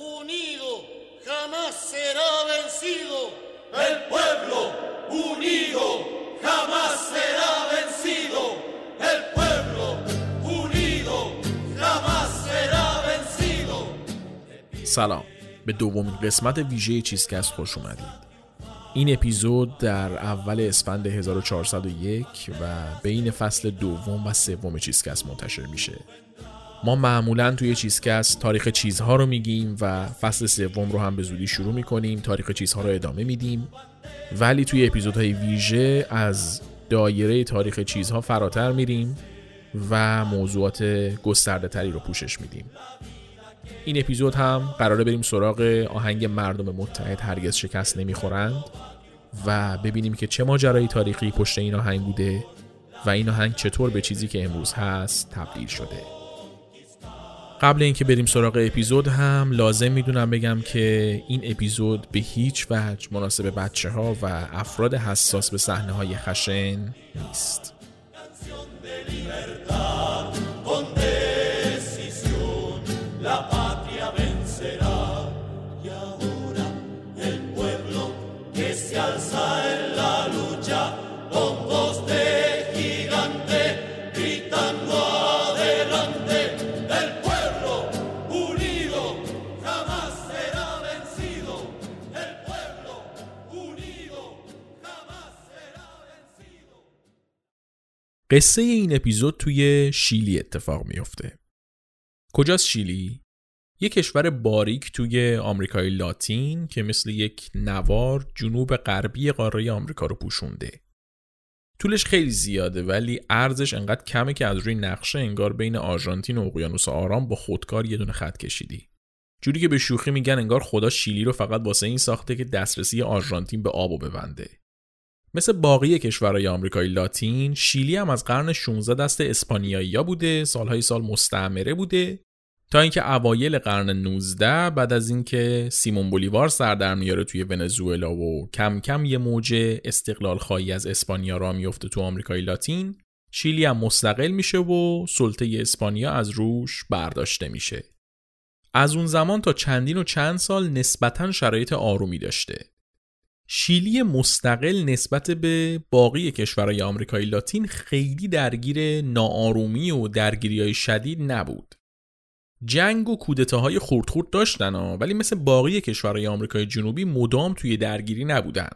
unido jamás será vencido. El pueblo unido jamás será vencido. El pueblo unido jamás será vencido. سلام به دومین قسمت ویژه چیزکست خوش اومدید این اپیزود در اول اسفند 1401 و بین فصل دوم و سوم چیزکست منتشر میشه ما معمولا توی چیزکست تاریخ چیزها رو میگیم و فصل سوم رو هم به زودی شروع می‌کنیم تاریخ چیزها رو ادامه میدیم. ولی توی اپیزودهای ویژه از دایره تاریخ چیزها فراتر میریم و موضوعات گسترده تری رو پوشش میدیم. این اپیزود هم قراره بریم سراغ آهنگ مردم متحد هرگز شکست نمی‌خورند و ببینیم که چه ماجرای تاریخی پشت این آهنگ بوده و این آهنگ چطور به چیزی که امروز هست تبدیل شده. قبل اینکه بریم سراغ اپیزود هم لازم می‌دونم بگم که این اپیزود به هیچ وجه مناسب بچه ها و افراد حساس به صحنه های خشن نیست. قصه این اپیزود توی شیلی اتفاق میفته. کجاست شیلی؟ یه کشور باریک توی آمریکای لاتین که مثل یک نوار جنوب غربی قاره آمریکا رو پوشونده. طولش خیلی زیاده ولی ارزش انقدر کمه که از روی نقشه انگار بین آرژانتین و اقیانوس آرام با خودکار یه دونه خط کشیدی. جوری که به شوخی میگن انگار خدا شیلی رو فقط واسه این ساخته که دسترسی آرژانتین به آب و ببنده. مثل باقی کشورهای آمریکای لاتین شیلی هم از قرن 16 دست اسپانیایی‌ها بوده سالهای سال مستعمره بوده. تا اینکه اوایل قرن 19 بعد از اینکه سیمون بولیوار سر در میاره توی ونزوئلا و کم کم یه موج استقلال خواهی از اسپانیا را میفته تو آمریکای لاتین شیلی هم مستقل میشه و سلطه اسپانیا از روش برداشته میشه. از اون زمان تا چندین و چند سال نسبتا شرایط آرومی داشته. شیلی مستقل نسبت به باقی کشورهای آمریکای لاتین خیلی درگیر ناآرومی و درگیری های شدید نبود. جنگ و کودتاهای خورد خورد داشتن ها ولی مثل باقی کشورهای آمریکای جنوبی مدام توی درگیری نبودن.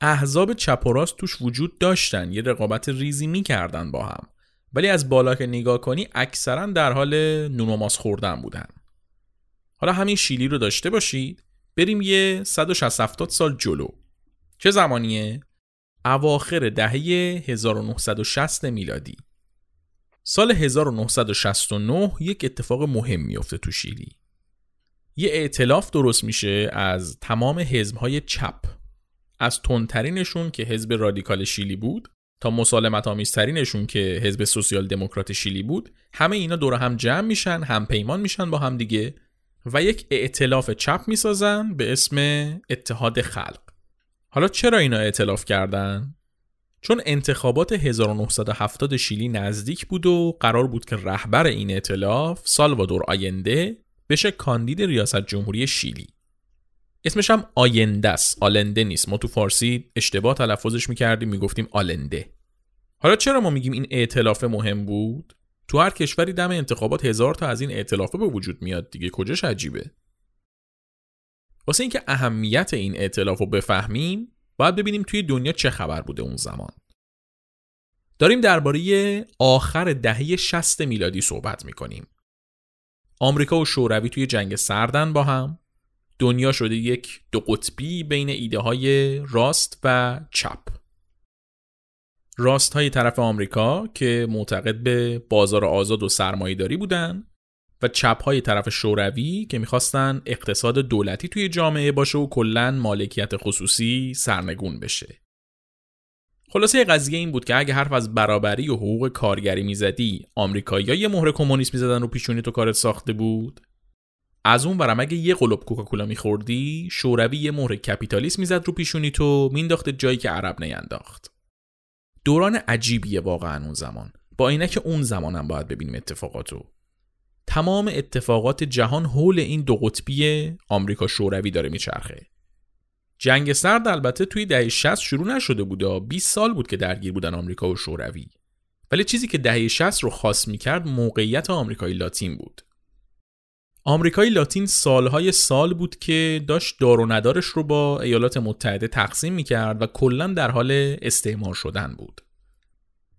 احزاب چپ و راست توش وجود داشتن یه رقابت ریزی می‌کردن با هم ولی از بالا که نگاه کنی اکثرا در حال نون خوردن بودن. حالا همین شیلی رو داشته باشید بریم یه 160 سال جلو. چه زمانیه؟ اواخر دهه 1960 میلادی. سال 1969 یک اتفاق مهم میفته تو شیلی. یه ائتلاف درست میشه از تمام حزبهای چپ. از تندترینشون که حزب رادیکال شیلی بود تا مسالمت آمیزترینشون که حزب سوسیال دموکرات شیلی بود همه اینا دور هم جمع میشن هم پیمان میشن با هم دیگه. و یک ائتلاف چپ می‌سازن به اسم اتحاد خلق. حالا چرا اینا ائتلاف کردن؟ چون انتخابات 1970 شیلی نزدیک بود و قرار بود که رهبر این ائتلاف سالوادور آینده بشه کاندید ریاست جمهوری شیلی. اسمش هم آینده است آلنده نیست. ما تو فارسی اشتباه تلفظش می‌کردیم می‌گفتیم آلنده. حالا چرا ما میگیم این ائتلاف مهم بود؟ تو هر کشوری دم انتخابات هزار تا از این ائتلافا به وجود میاد دیگه. کجاش عجیبه؟ واسه اینکه اهمیت این ائتلاف رو بفهمیم باید ببینیم توی دنیا چه خبر بوده اون زمان. داریم درباره آخر دهه 60 میلادی صحبت می‌کنیم. آمریکا و شوروی توی جنگ سردن با هم. دنیا شده یک دو قطبی بین ایده های راست و چپ. راست های طرف آمریکا که معتقد به بازار آزاد و سرمایهداری بودن و چپ های طرف شوروی که می‌خواستن اقتصاد دولتی توی جامعه باشه و کلا مالکیت خصوصی سرنگون بشه. خلاصه قضیه این بود که اگه حرف از برابری و حقوق کارگری می‌زدی آمریکایی‌ها یه مهر کمونیست می‌زدن رو پیشونی تو کارت ساخته بود از اون برم اگه یه قلوب کوکاکولا میخوردی شوروی یه مهر کپیتالیسم می‌زد رو پیشونی تو مینداخت جایی که عرب نینداخت دوران عجیبیه واقعا اون زمان. با اینه که اون زمانم باید ببینیم اتفاقاتو. تمام اتفاقات جهان حول این دو قطبی آمریکا شوروی داره میچرخه. جنگ سرد البته توی دهه 60 شروع نشده بود 20 سال بود که درگیر بودن آمریکا و شوروی. ولی چیزی که دهه 60 رو خاص می‌کرد موقعیت آمریکای لاتین بود. آمریکای لاتین سالهای سال بود که داشت دار و ندارش رو با ایالات متحده تقسیم می‌کرد و کلا در حال استعمار شدن بود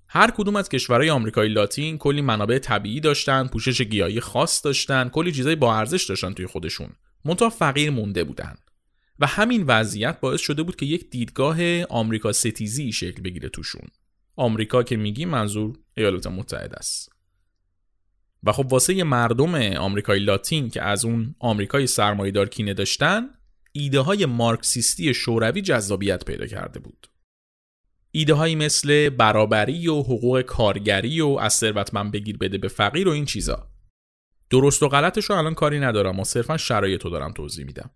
هر کدوم از کشورهای آمریکای لاتین کلی منابع طبیعی داشتن، پوشش گیاهی خاص داشتن، کلی چیزای با ارزش داشتن توی خودشون. منتها فقیر مونده بودن. و همین وضعیت باعث شده بود که یک دیدگاه آمریکا ستیزی شکل بگیره توشون. آمریکا که میگی منظور ایالات متحده است. و خب واسه مردم آمریکای لاتین که از اون آمریکای سرمایه‌دار کینه داشتن، ایده های مارکسیستی شوروی جذابیت پیدا کرده بود. ایده هایی مثل برابری و حقوق کارگری و از ثروتمند بگیر بده به فقیر و این چیزا. درست و غلطش رو الان کاری ندارم و صرفا شرایط رو دارم توضیح میدم.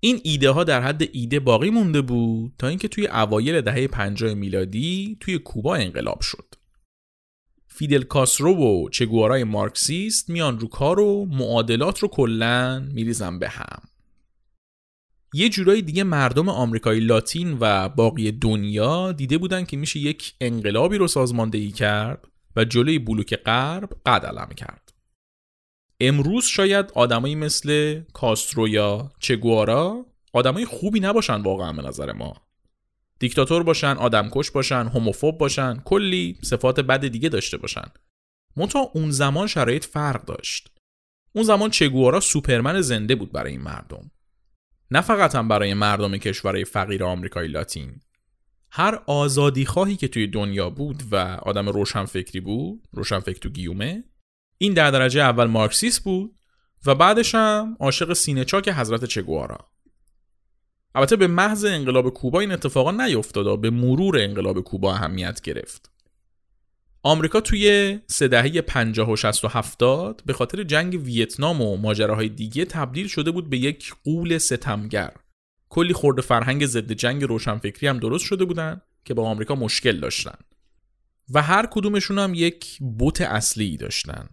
این ایده ها در حد ایده باقی مونده بود تا اینکه توی اوایل دهه 50 میلادی توی کوبا انقلاب شد. فیدل کاسترو و چگوارای مارکسیست میان رو کار و معادلات رو کلا میریزن به هم یه جورایی دیگه مردم آمریکای لاتین و باقی دنیا دیده بودن که میشه یک انقلابی رو سازماندهی کرد و جلوی بلوک غرب قد علم کرد. امروز شاید آدمایی مثل کاسترو یا چگوارا آدمای خوبی نباشن واقعا به نظر ما. دیکتاتور باشن، آدمکش باشن، هوموفوب باشن، کلی صفات بد دیگه داشته باشن. منتها اون زمان شرایط فرق داشت. اون زمان چگوارا سوپرمن زنده بود برای این مردم. نه فقط هم برای مردم کشورهای فقیر آمریکای لاتین هر آزادی خواهی که توی دنیا بود و آدم روشنفکری بود روشنفکر تو گیومه این در درجه اول مارکسیست بود و بعدش هم عاشق سینه چاک حضرت چگوارا البته به محض انقلاب کوبا این اتفاقا نیفتاد به مرور انقلاب کوبا اهمیت گرفت آمریکا توی سه دهه 50 و 60 و 70 به خاطر جنگ ویتنام و ماجراهای دیگه تبدیل شده بود به یک قول ستمگر. کلی خورده فرهنگ ضد جنگ روشنفکری هم درست شده بودن که با آمریکا مشکل داشتن. و هر کدومشون هم یک بوت اصلی داشتن.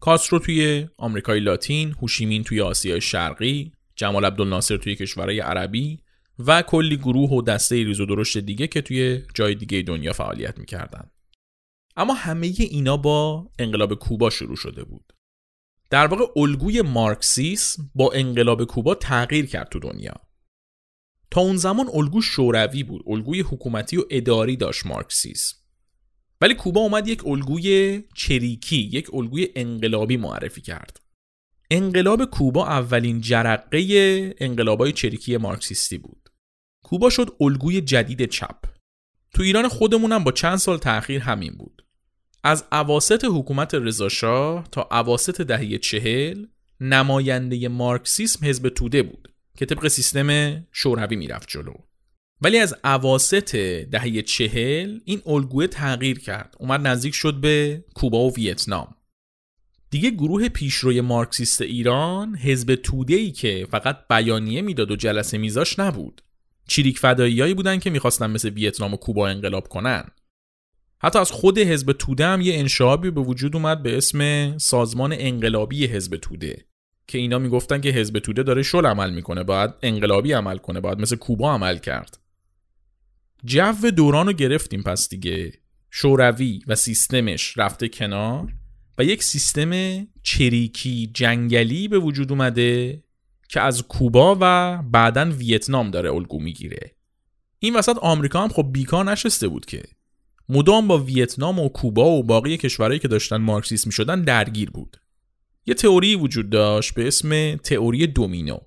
کاسترو توی آمریکای لاتین، هوشیمین توی آسیای شرقی، جمال عبدالناصر توی کشورهای عربی و کلی گروه و دسته ریز و درشت دیگه که توی جای دیگه دنیا فعالیت می‌کردن. اما همه اینا با انقلاب کوبا شروع شده بود. در واقع الگوی مارکسیسم با انقلاب کوبا تغییر کرد تو دنیا. تا اون زمان الگو شوروی بود الگوی حکومتی و اداری داشت مارکسیسم. ولی کوبا اومد یک الگوی چریکی یک الگوی انقلابی معرفی کرد. انقلاب کوبا اولین جرقه انقلابای چریکی مارکسیستی بود. کوبا شد الگوی جدید چپ. تو ایران خودمونم با چند سال تأخیر همین بود. از عواست حکومت رضاشاه تا عواست دهه چهل نماینده مارکسیسم حزب توده بود که طبق سیستم شوروی می‌رفت جلو. ولی از عواست دهه چهل این الگوه تغییر کرد. اومد نزدیک شد به کوبا و ویتنام. دیگه گروه پیشروی مارکسیست ایران حزب توده ای که فقط بیانیه می‌داد و جلسه میذاش نبود. چیریک فداییایی بودن که می‌خواستن مثل ویتنام و کوبا انقلاب کنن. حتی از خود حزب توده هم یه انشابی به وجود اومد به اسم سازمان انقلابی حزب توده که اینا می‌گفتن که حزب توده داره شل عمل می‌کنه باید انقلابی عمل کنه باید مثل کوبا عمل کرد. جو دوران رو گرفتیم پس دیگه. شوروی و سیستمش رفته کنار. و یک سیستم چریکی جنگلی به وجود اومده که از کوبا و بعدا ویتنام داره الگو می‌گیره. این وسط آمریکا هم خب بیکار نشسته بود که. مدام با ویتنام و کوبا و باقی کشورهایی که داشتن مارکسیسم شدن درگیر بود. یه تئوری وجود داشت به اسم تئوری دومینو.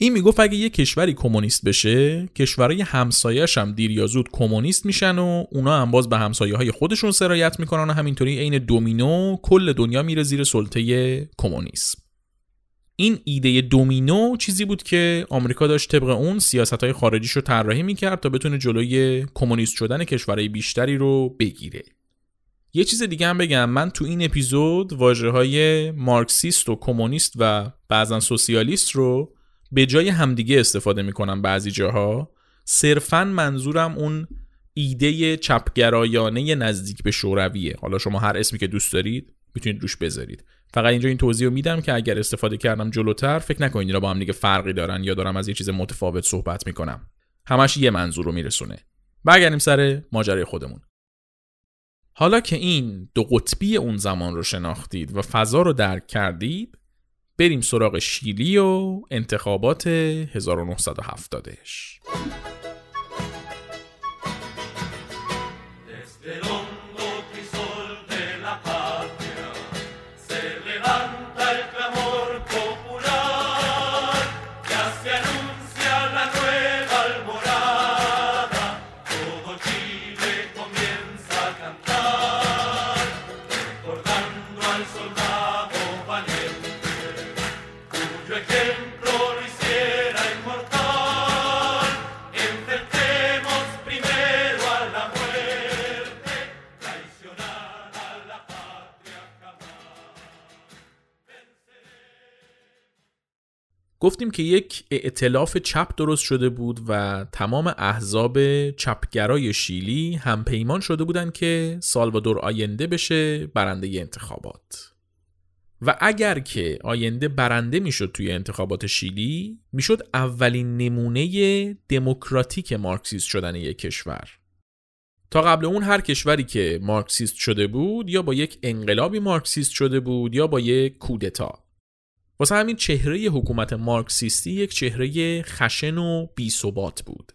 این می‌گفت اگه یه کشوری کمونیست بشه کشورهای همسایه‌اش هم دیر یا زود کمونیست میشن و اونا هم باز به همسایه های خودشون سرایت می‌کنن و همینطوری عین دومینو کل دنیا میره زیر سلطه کمونیسم. این ایده دومینو چیزی بود که آمریکا داشت طبق اون سیاست های خارجیش رو طراحی می‌کرد تا بتونه جلوی کمونیست شدن کشورهای بیشتری رو بگیره. یه چیز دیگه هم بگم من تو این اپیزود واجه های مارکسیست و کمونیست و بعضا سوسیالیست رو به جای همدیگه استفاده می‌کنم بعضی جاها. صرفا منظورم اون ایده چپگرایانه نزدیک به شورویه. حالا شما هر اسمی که دوست دارید می‌تونید روش بذارید. فقط اینجا این توضیح رو میدم که اگر استفاده کردم جلوتر فکر نکنید اینا با هم دیگه فرقی دارن یا دارم از یه چیز متفاوت صحبت می‌کنم. همش یه منظور رو میرسونه. برگردیم سر ماجرای خودمون. حالا که این دو قطبی اون زمان رو شناختید و فضا رو درک کردید بریم سراغ شیلی و انتخابات 1970ش گفتیم که یک ائتلاف چپ درست شده بود و تمام احزاب چپگرای شیلی هم پیمان شده بودند که سالوادور آینده بشه برنده انتخابات. و اگر که آینده برنده می‌شد توی انتخابات شیلی می‌شد اولین نمونه دموکراتیک مارکسیست شدن یک کشور. تا قبل اون هر کشوری که مارکسیست شده بود یا با یک انقلابی مارکسیست شده بود یا با یک کودتا. واسه همین چهره حکومت مارکسیستی یک چهره خشن و بیثبات بود.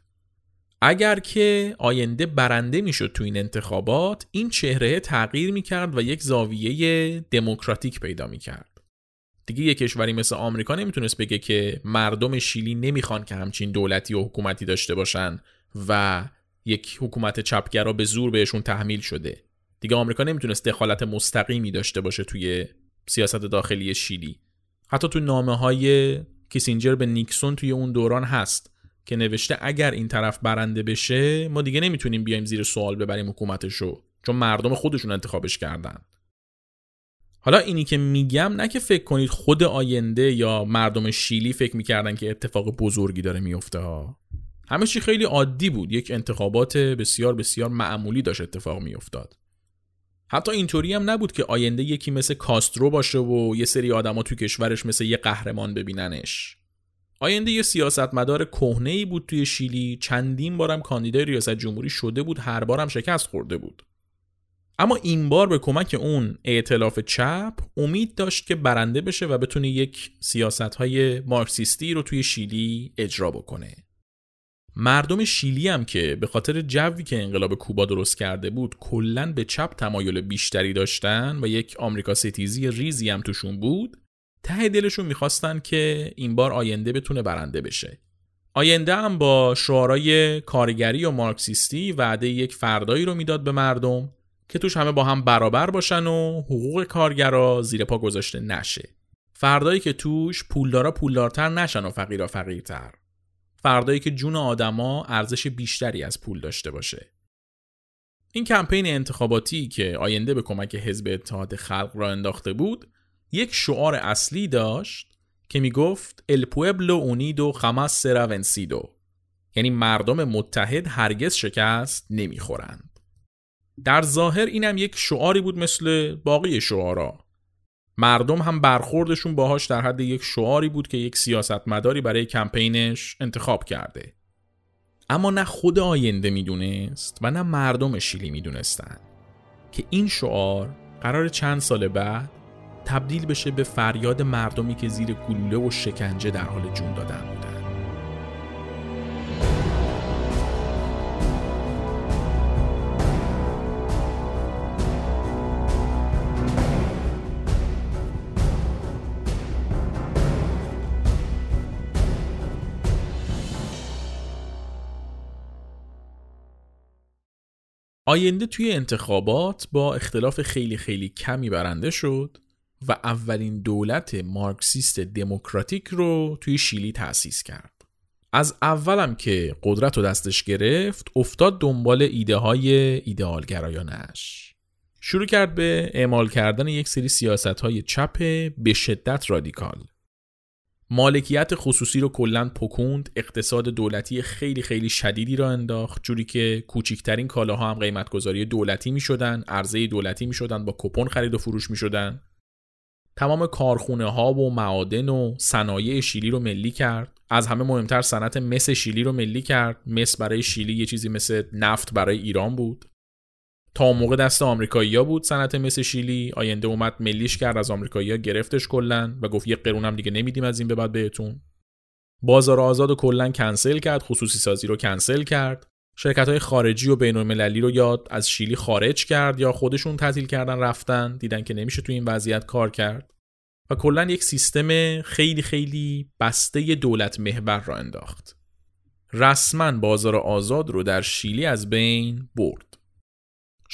اگر که آینده برنده می‌شد تو این انتخابات این چهره تغییر می‌کرد و یک زاویه دموکراتیک پیدا می‌کرد. دیگه یک کشوری مثل آمریکا نمی‌تونست بگه که مردم شیلی نمی‌خوان که همچین دولتی و حکومتی داشته باشن و یک حکومت چپگرا به زور بهشون تحمیل شده. دیگه آمریکا نمی‌تونست دخالت مستقیمی داشته باشه توی سیاست داخلی شیلی. حتی تو نامه های کیسینجر به نیکسون توی اون دوران هست که نوشته اگر این طرف برنده بشه ما دیگه نمی‌تونیم بیایم زیر سوال ببریم حکومتشو چون مردم خودشون انتخابش کردن. حالا اینی که میگم نه که فکر کنید خود آینده یا مردم شیلی فکر می‌کردن که اتفاق بزرگی داره میفته ها. همه چی خیلی عادی بود. یک انتخابات بسیار بسیار معمولی داشت اتفاق میافتاد. حتی اینطوری هم نبود که آینده یکی مثل کاسترو باشه و یه سری آدما توی کشورش مثل یه قهرمان ببیننش. آینده یه سیاستمدار کهنه ای بود توی شیلی چندین بارم کاندیدای ریاست جمهوری شده بود هر بارم شکست خورده بود. اما این بار به کمک اون ائتلاف چپ امید داشت که برنده بشه و بتونه یک سیاست های مارکسیستی رو توی شیلی اجرا بکنه. مردم شیلی هم که به خاطر جوی که انقلاب کوبا درست کرده بود کلا به چپ تمایل بیشتری داشتن و یک آمریکا ستیزی ریزی هم توشون بود ته دلشون می‌خواستن که این بار آینده بتونه برنده بشه. آینده هم با شعارهای کارگری و مارکسیستی وعده یک فردایی رو می‌داد به مردم که توش همه با هم برابر باشن و حقوق کارگرا زیر پا گذاشته نشه. فردایی که توش پولدارا پولدارتر نشن و فقیرا فقیرتر. فردایی که جون آدما ارزش بیشتری از پول داشته باشه. این کمپین انتخاباتی که آینده به کمک حزب اتحاد خلق را انداخته بود یک شعار اصلی داشت که می گفت El pueblo unido jamás será vencido یعنی مردم متحد هرگز شکست نمی‌خورند. در ظاهر اینم یک شعاری بود مثل باقی شعارا. مردم هم برخوردشون باهاش در حد یک شعاری بود که یک سیاستمداری برای کمپینش انتخاب کرده. اما نه خود آینده می‌دونست و نه مردم شیلی می‌دونستن که این شعار قرار چند سال بعد تبدیل بشه به فریاد مردمی که زیر گلوله و شکنجه در حال جون دادن بودن. آینده توی انتخابات با اختلاف خیلی خیلی کمی برنده شد و اولین دولت مارکسیست دموکراتیک رو توی شیلی تأسیس کرد. از اولم که قدرت رو دستش گرفت افتاد دنبال ایده های ایدئالگرایانش. شروع کرد به اعمال کردن یک سری سیاست های چپ به شدت رادیکال. مالکیت خصوصی رو کلا پکوند اقتصاد دولتی خیلی خیلی شدیدی را انداخت جوری که کوچکترین کالاها هم قیمتگذاری دولتی می شدن عرضه دولتی می شدن با کپون خرید و فروش می شدن تمام کارخونه ها و معادن و صنایع شیلی رو ملی کرد. از همه مهمتر صنعت مس شیلی رو ملی کرد. مس برای شیلی یه چیزی مثل نفت برای ایران بود. تا موقع دست آمریکایی‌ها بود صنعت مس شیلی. آینده اومد ملیش کرد از آمریکایی‌ها گرفتش کلا و گفت یه قرونم دیگه نمیدیم از این به بعد بهتون. بازار آزاد و کلا کنسل کرد خصوصی سازی رو کنسل کرد. شرکت های خارجی و بین المللی رو یاد از شیلی خارج کرد یا خودشون تعطیل کردن رفتن دیدن که نمیشه تو این وضعیت کار کرد. و کلا یک سیستم خیلی خیلی بسته دولت محور را انداخت. رسما بازار آزاد رو در شیلی از بین برد.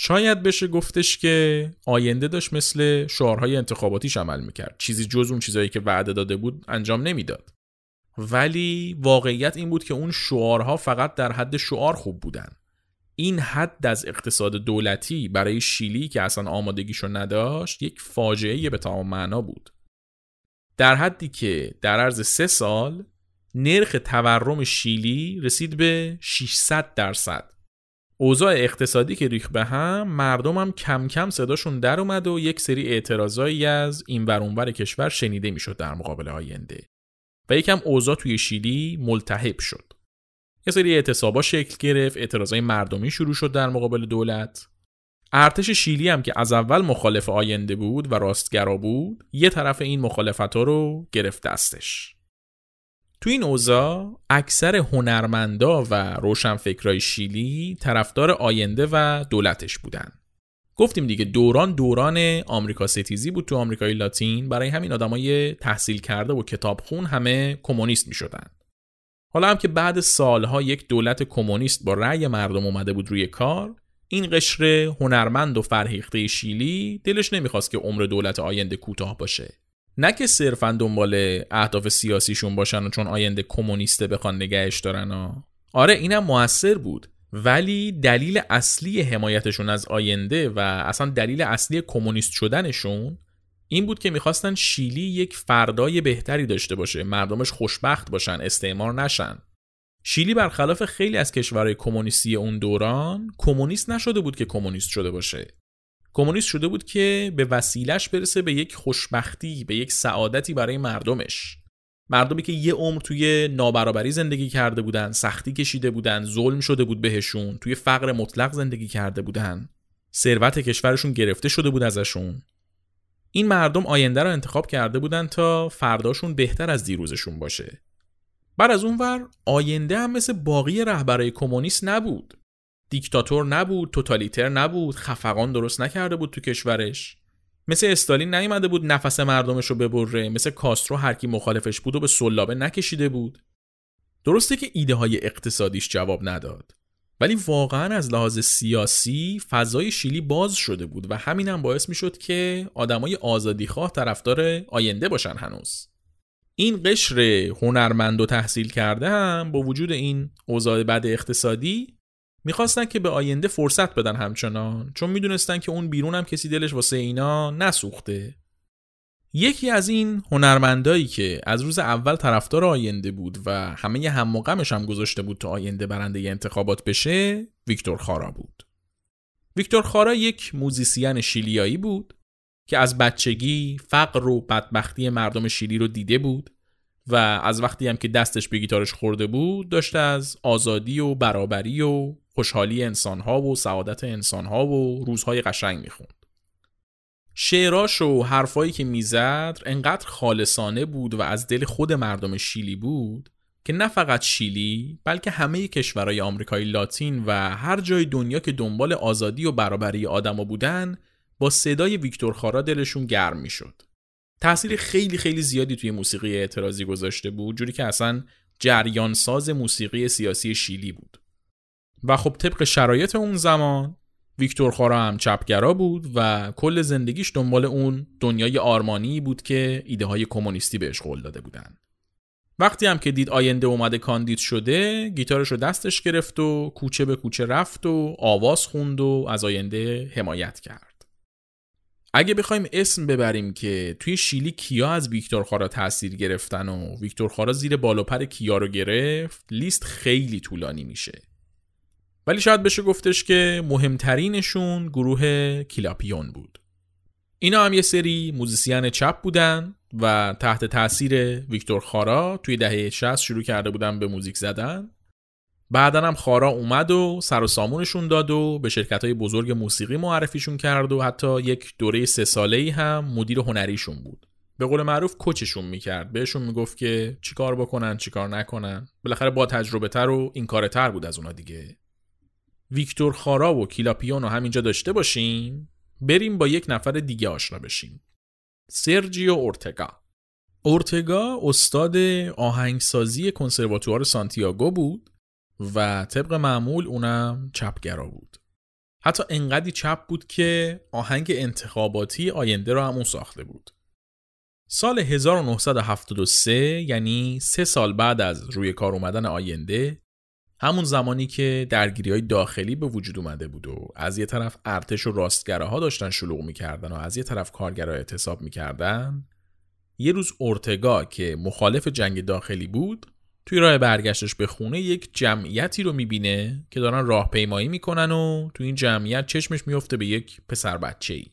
شاید بشه گفتش که آینده داشت مثل شعارهای انتخاباتیش عمل می‌کرد. چیزی جز اون چیزایی که وعده داده بود انجام نمی‌داد. ولی واقعیت این بود که اون شعارها فقط در حد شعار خوب بودن. این حد از اقتصاد دولتی برای شیلی که اصلا آمادگیشو نداشت یک فاجعه به تمام معنا بود. در حدی که در عرض سه سال نرخ تورم شیلی رسید به 600 درصد. اوضاع اقتصادی که ریخ به هم مردم هم کم کم صداشون در اومد و یک سری اعتراضایی از این ورانور کشور شنیده می‌شد در مقابل آینده. و یکم اوضاع توی شیلی ملتهب شد. یه سری اعتصابا شکل گرفت اعتراضای مردمی شروع شد در مقابل دولت. ارتش شیلی هم که از اول مخالف آینده بود و راستگرا بود یه طرف این مخالفت ها رو گرفت دستش. تو این اوضاع اکثر هنرمندا و روشنفکرای شیلی طرفدار آینده و دولتش بودن. گفتیم دیگه دوران دوران آمریکا ستیزی بود تو آمریکای لاتین. برای همین آدمای تحصیل کرده و کتابخون همه کمونیست می شدن. حالا هم که بعد سالها یک دولت کمونیست با رأی مردم اومده بود روی کار این قشر هنرمند و فرهیخته شیلی دلش نمی‌خواست که عمر دولت آینده کوتاه باشه. نه که صرفا دنبال اهداف سیاسیشون باشن و چون آینده کمونیسته بخوان نگهش دارن ها. آره اینم موثر بود. ولی دلیل اصلی حمایتشون از آینده و اصلا دلیل اصلی کمونیست شدنشون این بود که می‌خواستن شیلی یک فردای بهتری داشته باشه. مردمش خوشبخت باشن استعمار نشن. شیلی برخلاف خیلی از کشورهای کمونیستی اون دوران کمونیست نشده بود که کمونیست شده باشه. کمونیست شده بود که به وسیلش برسه به یک خوشبختی به یک سعادتی برای مردمش. مردمی که یه عمر توی نابرابری زندگی کرده بودن سختی کشیده بودن ظلم شده بود بهشون توی فقر مطلق زندگی کرده بودن. ثروت کشورشون گرفته شده بود ازشون. این مردم آینده رو انتخاب کرده بودن تا فرداشون بهتر از دیروزشون باشه. بعد از اونور آینده هم مثل باقی رهبرای کمونیست نبود. دیکتاتور نبود توتالیتر نبود خفقان درست نکرده بود تو کشورش. مثل استالین نیومده بود نفس مردمش رو ببره مثل کاسترو هر کی مخالفش بود و به سلابه نکشیده بود. درسته که ایده های اقتصادیش جواب نداد ولی واقعا از لحاظ سیاسی فضای شیلی باز شده بود و همین هم باعث می شد که آدمای آزادیخواه طرفدار آینده باشن هنوز. این قشر هنرمند و تحصیل کرده هم با وجود این اوضاع بد اقتصادی می‌خواستن که به آینده فرصت بدن همچنان چون می‌دونستن که اون بیرون هم کسی دلش واسه اینا نسوخته. یکی از این هنرمندایی که از روز اول طرفدار آینده بود و همه هم و هم گذاشته بود تا آینده برنده انتخابات بشه ویکتور خارا بود. ویکتور خارا یک موزیسین شیلیایی بود که از بچگی فقر و بدبختی مردم شیلی رو دیده بود و از وقتی هم که دستش به گیتارش خورده بود داشته از آزادی و برابری و خوشحالی انسانها و سعادت انسانها و روزهای قشنگ می‌خوند. شعراش و حرفایی که می‌زد انقدر خالصانه بود و از دل خود مردم شیلی بود که نه فقط شیلی بلکه همه کشورهای آمریکای لاتین و هر جای دنیا که دنبال آزادی و برابری آدما بودن با صدای ویکتور خارا دلشون گرم می‌شد. تاثیر خیلی خیلی زیادی توی موسیقی اعتراضی گذاشته بود جوری که اصلا جریان ساز موسیقی سیاسی شیلی بود. و خب طبق شرایط اون زمان ویکتور خارا هم چپگرا بود و کل زندگیش دنبال اون دنیای آرمانی بود که ایده های کمونیستی بهش قول داده بودن. وقتی هم که دید آینده اومده کاندید شده گیتارش رو دستش گرفت و کوچه به کوچه رفت و آواز خوند و از آینده حمایت کرد. اگه بخوایم اسم ببریم که توی شیلی کیا از ویکتور خارا تاثیر گرفتن و ویکتور خارا زیر بالوپر کیا رو گرفت لیست خیلی طولانی میشه ولی شاید بشه گفتش که مهمترینشون گروه کیلاپایون بود. اینا هم یه سری musician چپ بودن و تحت تاثیر ویکتور خارا توی دهه 60 شروع کرده بودن به موزیک زدن. بعدا هم خارا اومد و سر و سامونشون داد و به شرکت های بزرگ موسیقی معرفیشون کرد و حتی یک دوره سه ساله ای هم مدیر هنریشون بود. به قول معروف coach شون می‌کرد. بهشون می‌گفت که چیکار بکنن چیکار نکنن. بالاخره با تجربه تر و این کاره تر بود از اونا دیگه. ویکتور خارا و کیلاپیون رو همینجا داشته باشیم؟ بریم با یک نفر دیگه آشنا بشیم. سرجیو اورتگا. اورتگا استاد آهنگسازی کنسرواتوار سانتیاگو بود و طبق معمول اونم چپگرا بود. حتی انقدی چپ بود که آهنگ انتخاباتی آینده را همون ساخته بود. سال 1973 یعنی سه سال بعد از روی کار اومدن آینده همون زمانی که درگیری های داخلی به وجود اومده بود و از یه طرف ارتش و راستگراها داشتن شلوغ می‌کردن و از یه طرف کارگرها اعتصاب می‌کردن یه روز اورتگا که مخالف جنگ داخلی بود توی راه برگشتش به خونه یک جمعیتی رو می‌بینه که دارن راهپیمایی می‌کنن و تو این جمعیت چشمش میفته به یک پسر بچه ای.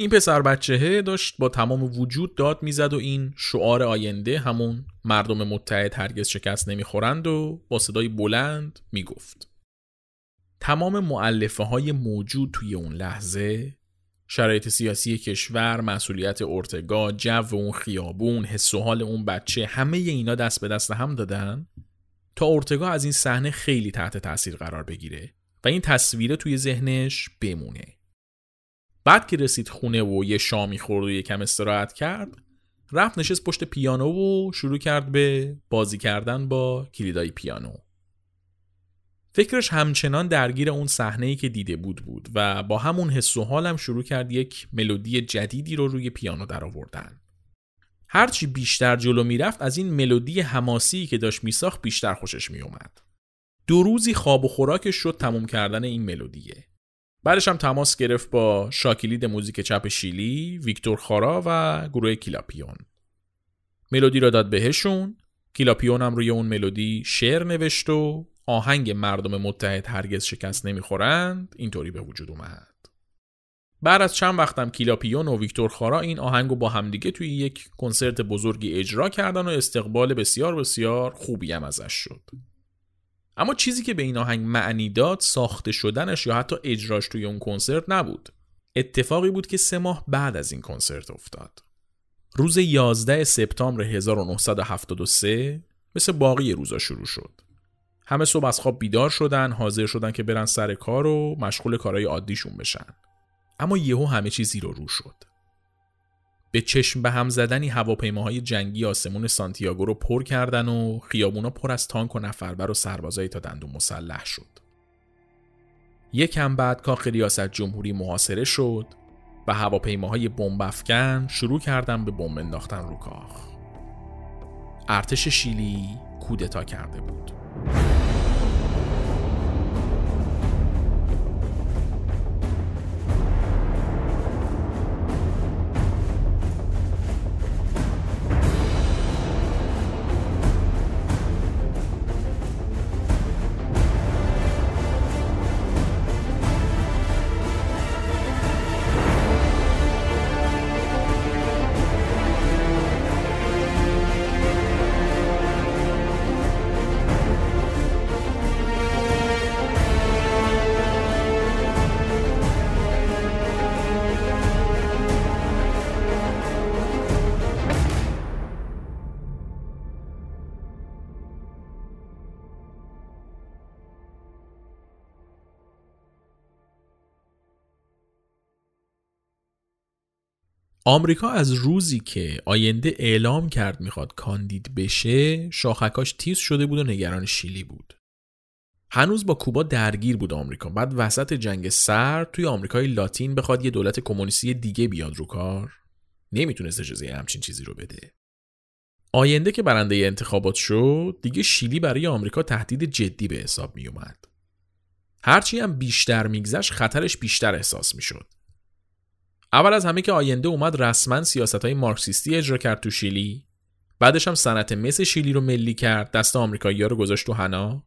این پسر بچهه داشت با تمام وجود داد می‌زد و این شعار آینده همون مردم متحد هرگز شکست نمی‌خورند و با صدای بلند می‌گفت. تمام معلفه های موجود توی اون لحظه شرایط سیاسی کشور، مسئولیت ارتگا، جو اون خیابون، حس و حال اون بچه همه اینا دست به دست هم دادن تا ارتگا از این صحنه خیلی تحت تاثیر قرار بگیره و این تصویره توی ذهنش بمونه. بعد که رسید خونه و یه شامی خورد و یکم استراحت کرد رفت نشست پشت پیانو و شروع کرد به بازی کردن با کلیدای پیانو فکرش همچنان درگیر اون صحنه که دیده بود بود و با همون حس و حالم شروع کرد یک ملودی جدیدی رو روی پیانو درآوردن. هرچی بیشتر جلو می‌رفت از این ملودی حماسی که داشت میساخت بیشتر خوشش میومد. دو روزی خواب و خوراکش شد تموم کردن این ملودیه. بعدش هم تماس گرفت با شاکلید موزیک چپ شیلی، ویکتور خارا و گروه کلاپیون. ملودی را داد بهشون، کلاپیون هم روی اون ملودی شعر نوشت و آهنگ مردم متحد هرگز شکست نمی‌خورند. اینطوری به وجود اومد. بعد از چند وقتم کیلاپیون و ویکتور خارا این آهنگ رو با همدیگه توی یک کنسرت بزرگی اجرا کردن و استقبال بسیار بسیار خوبی هم ازش شد. اما چیزی که به این آهنگ معنی داد ساخته شدنش یا حتی اجراش توی اون کنسرت نبود. اتفاقی بود که سه ماه بعد از این کنسرت افتاد. روز 11 سپتامبر 1973 مثل باقی روزا شروع شد. همه صبح از خواب بیدار شدن حاضر شدن که برن سر کار و مشغول کارهای عادیشون بشن. اما یهو همه چیز زیر رو شد. به چشم به هم زدنی هواپیماهای جنگی آسمون سانتیاگو رو پر کردن و خیابونا پر از تانک و نفربر و سربازایی تا دندون مسلح شد. یکم بعد کاخ ریاست جمهوری محاصره شد و هواپیماهای بمب افکن شروع کردن به بمب انداختن رو کاخ. ارتش شیلی کودتا کرده بود. آمریکا از روزی که آینده اعلام کرد می‌خواد کاندید بشه شاخکاش تیز شده بود و نگران شیلی بود. هنوز با کوبا درگیر بود آمریکا. بعد وسط جنگ سرد توی آمریکای لاتین بخواد یه دولت کمونیستی دیگه بیاد رو کار. نمی‌تونست اجازه همچین چیزی رو بده. آینده که برنده انتخابات شد دیگه شیلی برای آمریکا تهدید جدی به حساب میومد هرچی هم بیشتر میگذشت خطرش بیشتر احساس می‌شد. اول از همه که آینده اومد رسما سیاست های مارکسیستی اجرا کرد تو شیلی. بعدش هم صنعت مس شیلی رو ملی کرد دست آمریکایی‌ها رو گذاشت تو حنا.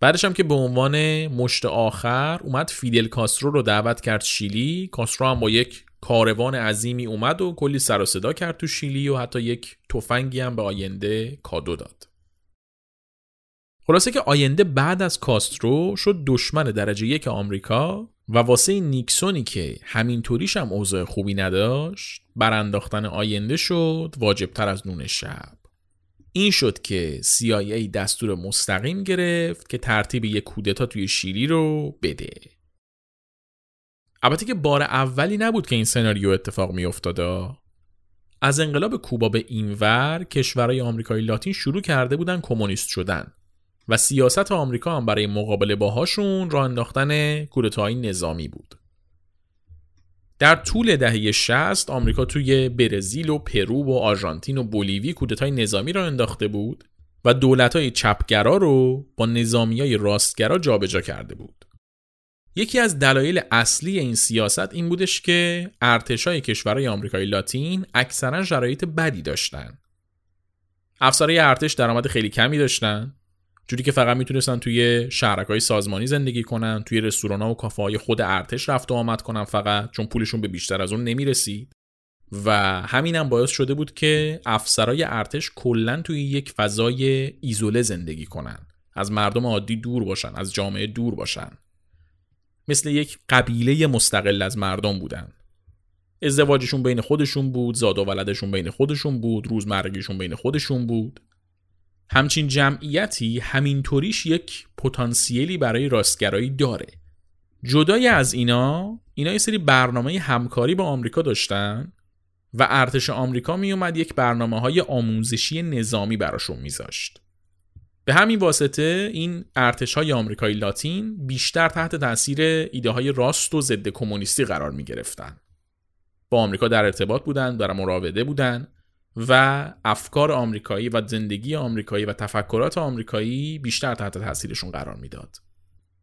بعدش هم که به عنوان مشت آخر اومد فیدل کاسترو رو دعوت کرد شیلی. کاسترو هم با یک کاروان عظیمی اومد و کلی سر و صدا کرد تو شیلی و حتی یک تفنگی هم به آینده کادو داد. خلاصه که آینده بعد از کاسترو شد دشمن درجه یک آمریکا. و واسه نیکسونی که همینطوریش هم اوضاع خوبی نداشت برانداختن آینده شد واجبتر از نون شب. این شد که CIA دستور مستقیم گرفت که ترتیب یک کودتا توی شیلی رو بده. البته که بار اولی نبود که این سناریو اتفاق می افتاده از انقلاب کوبا به اینور کشورهای آمریکای لاتین شروع کرده بودن کمونیست شدن. و سیاست آمریکا هم برای مقابله باهاشون راه انداختن کودتاهای نظامی بود. در طول دهه 60 آمریکا توی برزیل و پرو و آرژانتین و بولیوی کودتای نظامی راه انداخته بود و دولت‌های چپگرا رو با نظامیای راستگرا جابجا کرده بود. یکی از دلایل اصلی این سیاست این بودش که ارتشای کشورهای آمریکای لاتین اکثرا شرایط بدی داشتن. افسرهای ارتش درآمد خیلی کمی داشتن جوری که فقط می‌تونستن توی شهرک های سازمانی زندگی کنن توی رستوران ها و کافه های خود ارتش رفت و آمد کنن فقط چون پولشون به بیشتر از اون نمی‌رسید. و همینم باعث شده بود که افسرای ارتش کلا توی یک فضای ایزوله زندگی کنن. از مردم عادی دور باشن از جامعه دور باشن. مثل یک قبیله مستقل از مردم بودن. ازدواجشون بین خودشون بود زاد و ولدشون بین خودشون بود روزمرگیشون بین خودشون بود. همچین جمعیتی همینطوریش یک پتانسیلی برای راستگرایی داره جدای از اینا اینا یه سری برنامه همکاری با آمریکا داشتن و ارتش آمریکا میومد یک برنامه های آموزشی نظامی براشون میذاشت به همین واسطه این ارتش های آمریکایی لاتین بیشتر تحت تاثیر ایده های راست و ضد کمونیستی قرار می گرفتن. با آمریکا در ارتباط بودند در مراوده بودند و افکار آمریکایی و زندگی آمریکایی و تفکرات آمریکایی بیشتر تحت تاثیرشون قرار می‌داد.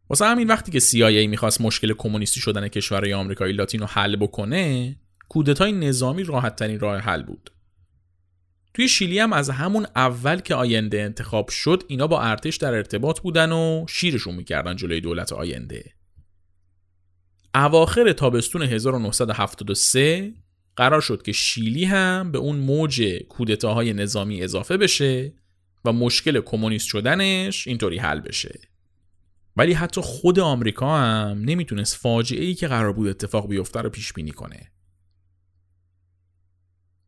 واسه همین وقتی که CIA می‌خواست مشکل کمونیستی شدن کشورهای آمریکایی لاتین رو حل بکنه، کودتای نظامی راحت ترین راه حل بود. توی شیلی هم از همون اول که آینده انتخاب شد اینا با ارتش در ارتباط بودن و شیرشون می‌کردن جلوی دولت آینده. اواخر تابستون 1973 قرار شد که شیلی هم به اون موج کودتاهای نظامی اضافه بشه و مشکل کمونیست شدنش اینطوری حل بشه ولی حتی خود آمریکا هم نمی‌تونست فاجعه ای که قرار بود اتفاق بیفته رو پیش بینی کنه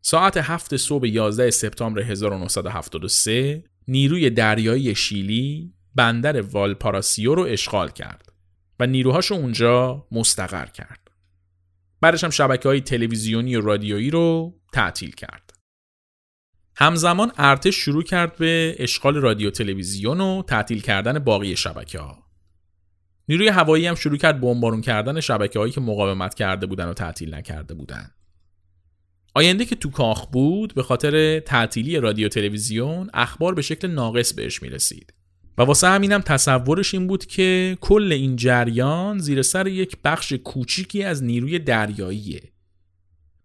ساعت هفت صبح 11 سپتامبر 1973 نیروی دریایی شیلی بندر والپاراسیو رو اشغال کرد و نیروهاشو اونجا مستقر کرد. بعدش هم شبکه های تلویزیونی و رادیویی رو تعطیل کرد. همزمان ارتش شروع کرد به اشغال رادیو تلویزیون و تعطیل کردن باقی شبکه ها. نیروی هوایی هم شروع کرد بمبارون کردن شبکه هایی که مقاومت کرده بودن و تعطیل نکرده بودن. آینده که تو کاخ بود به خاطر تعطیلی رادیو تلویزیون اخبار به شکل ناقص بهش می رسید. و واسه همینم تصورش این بود که کل این جریان زیر سر یک بخش کوچیکی از نیروی دریاییه.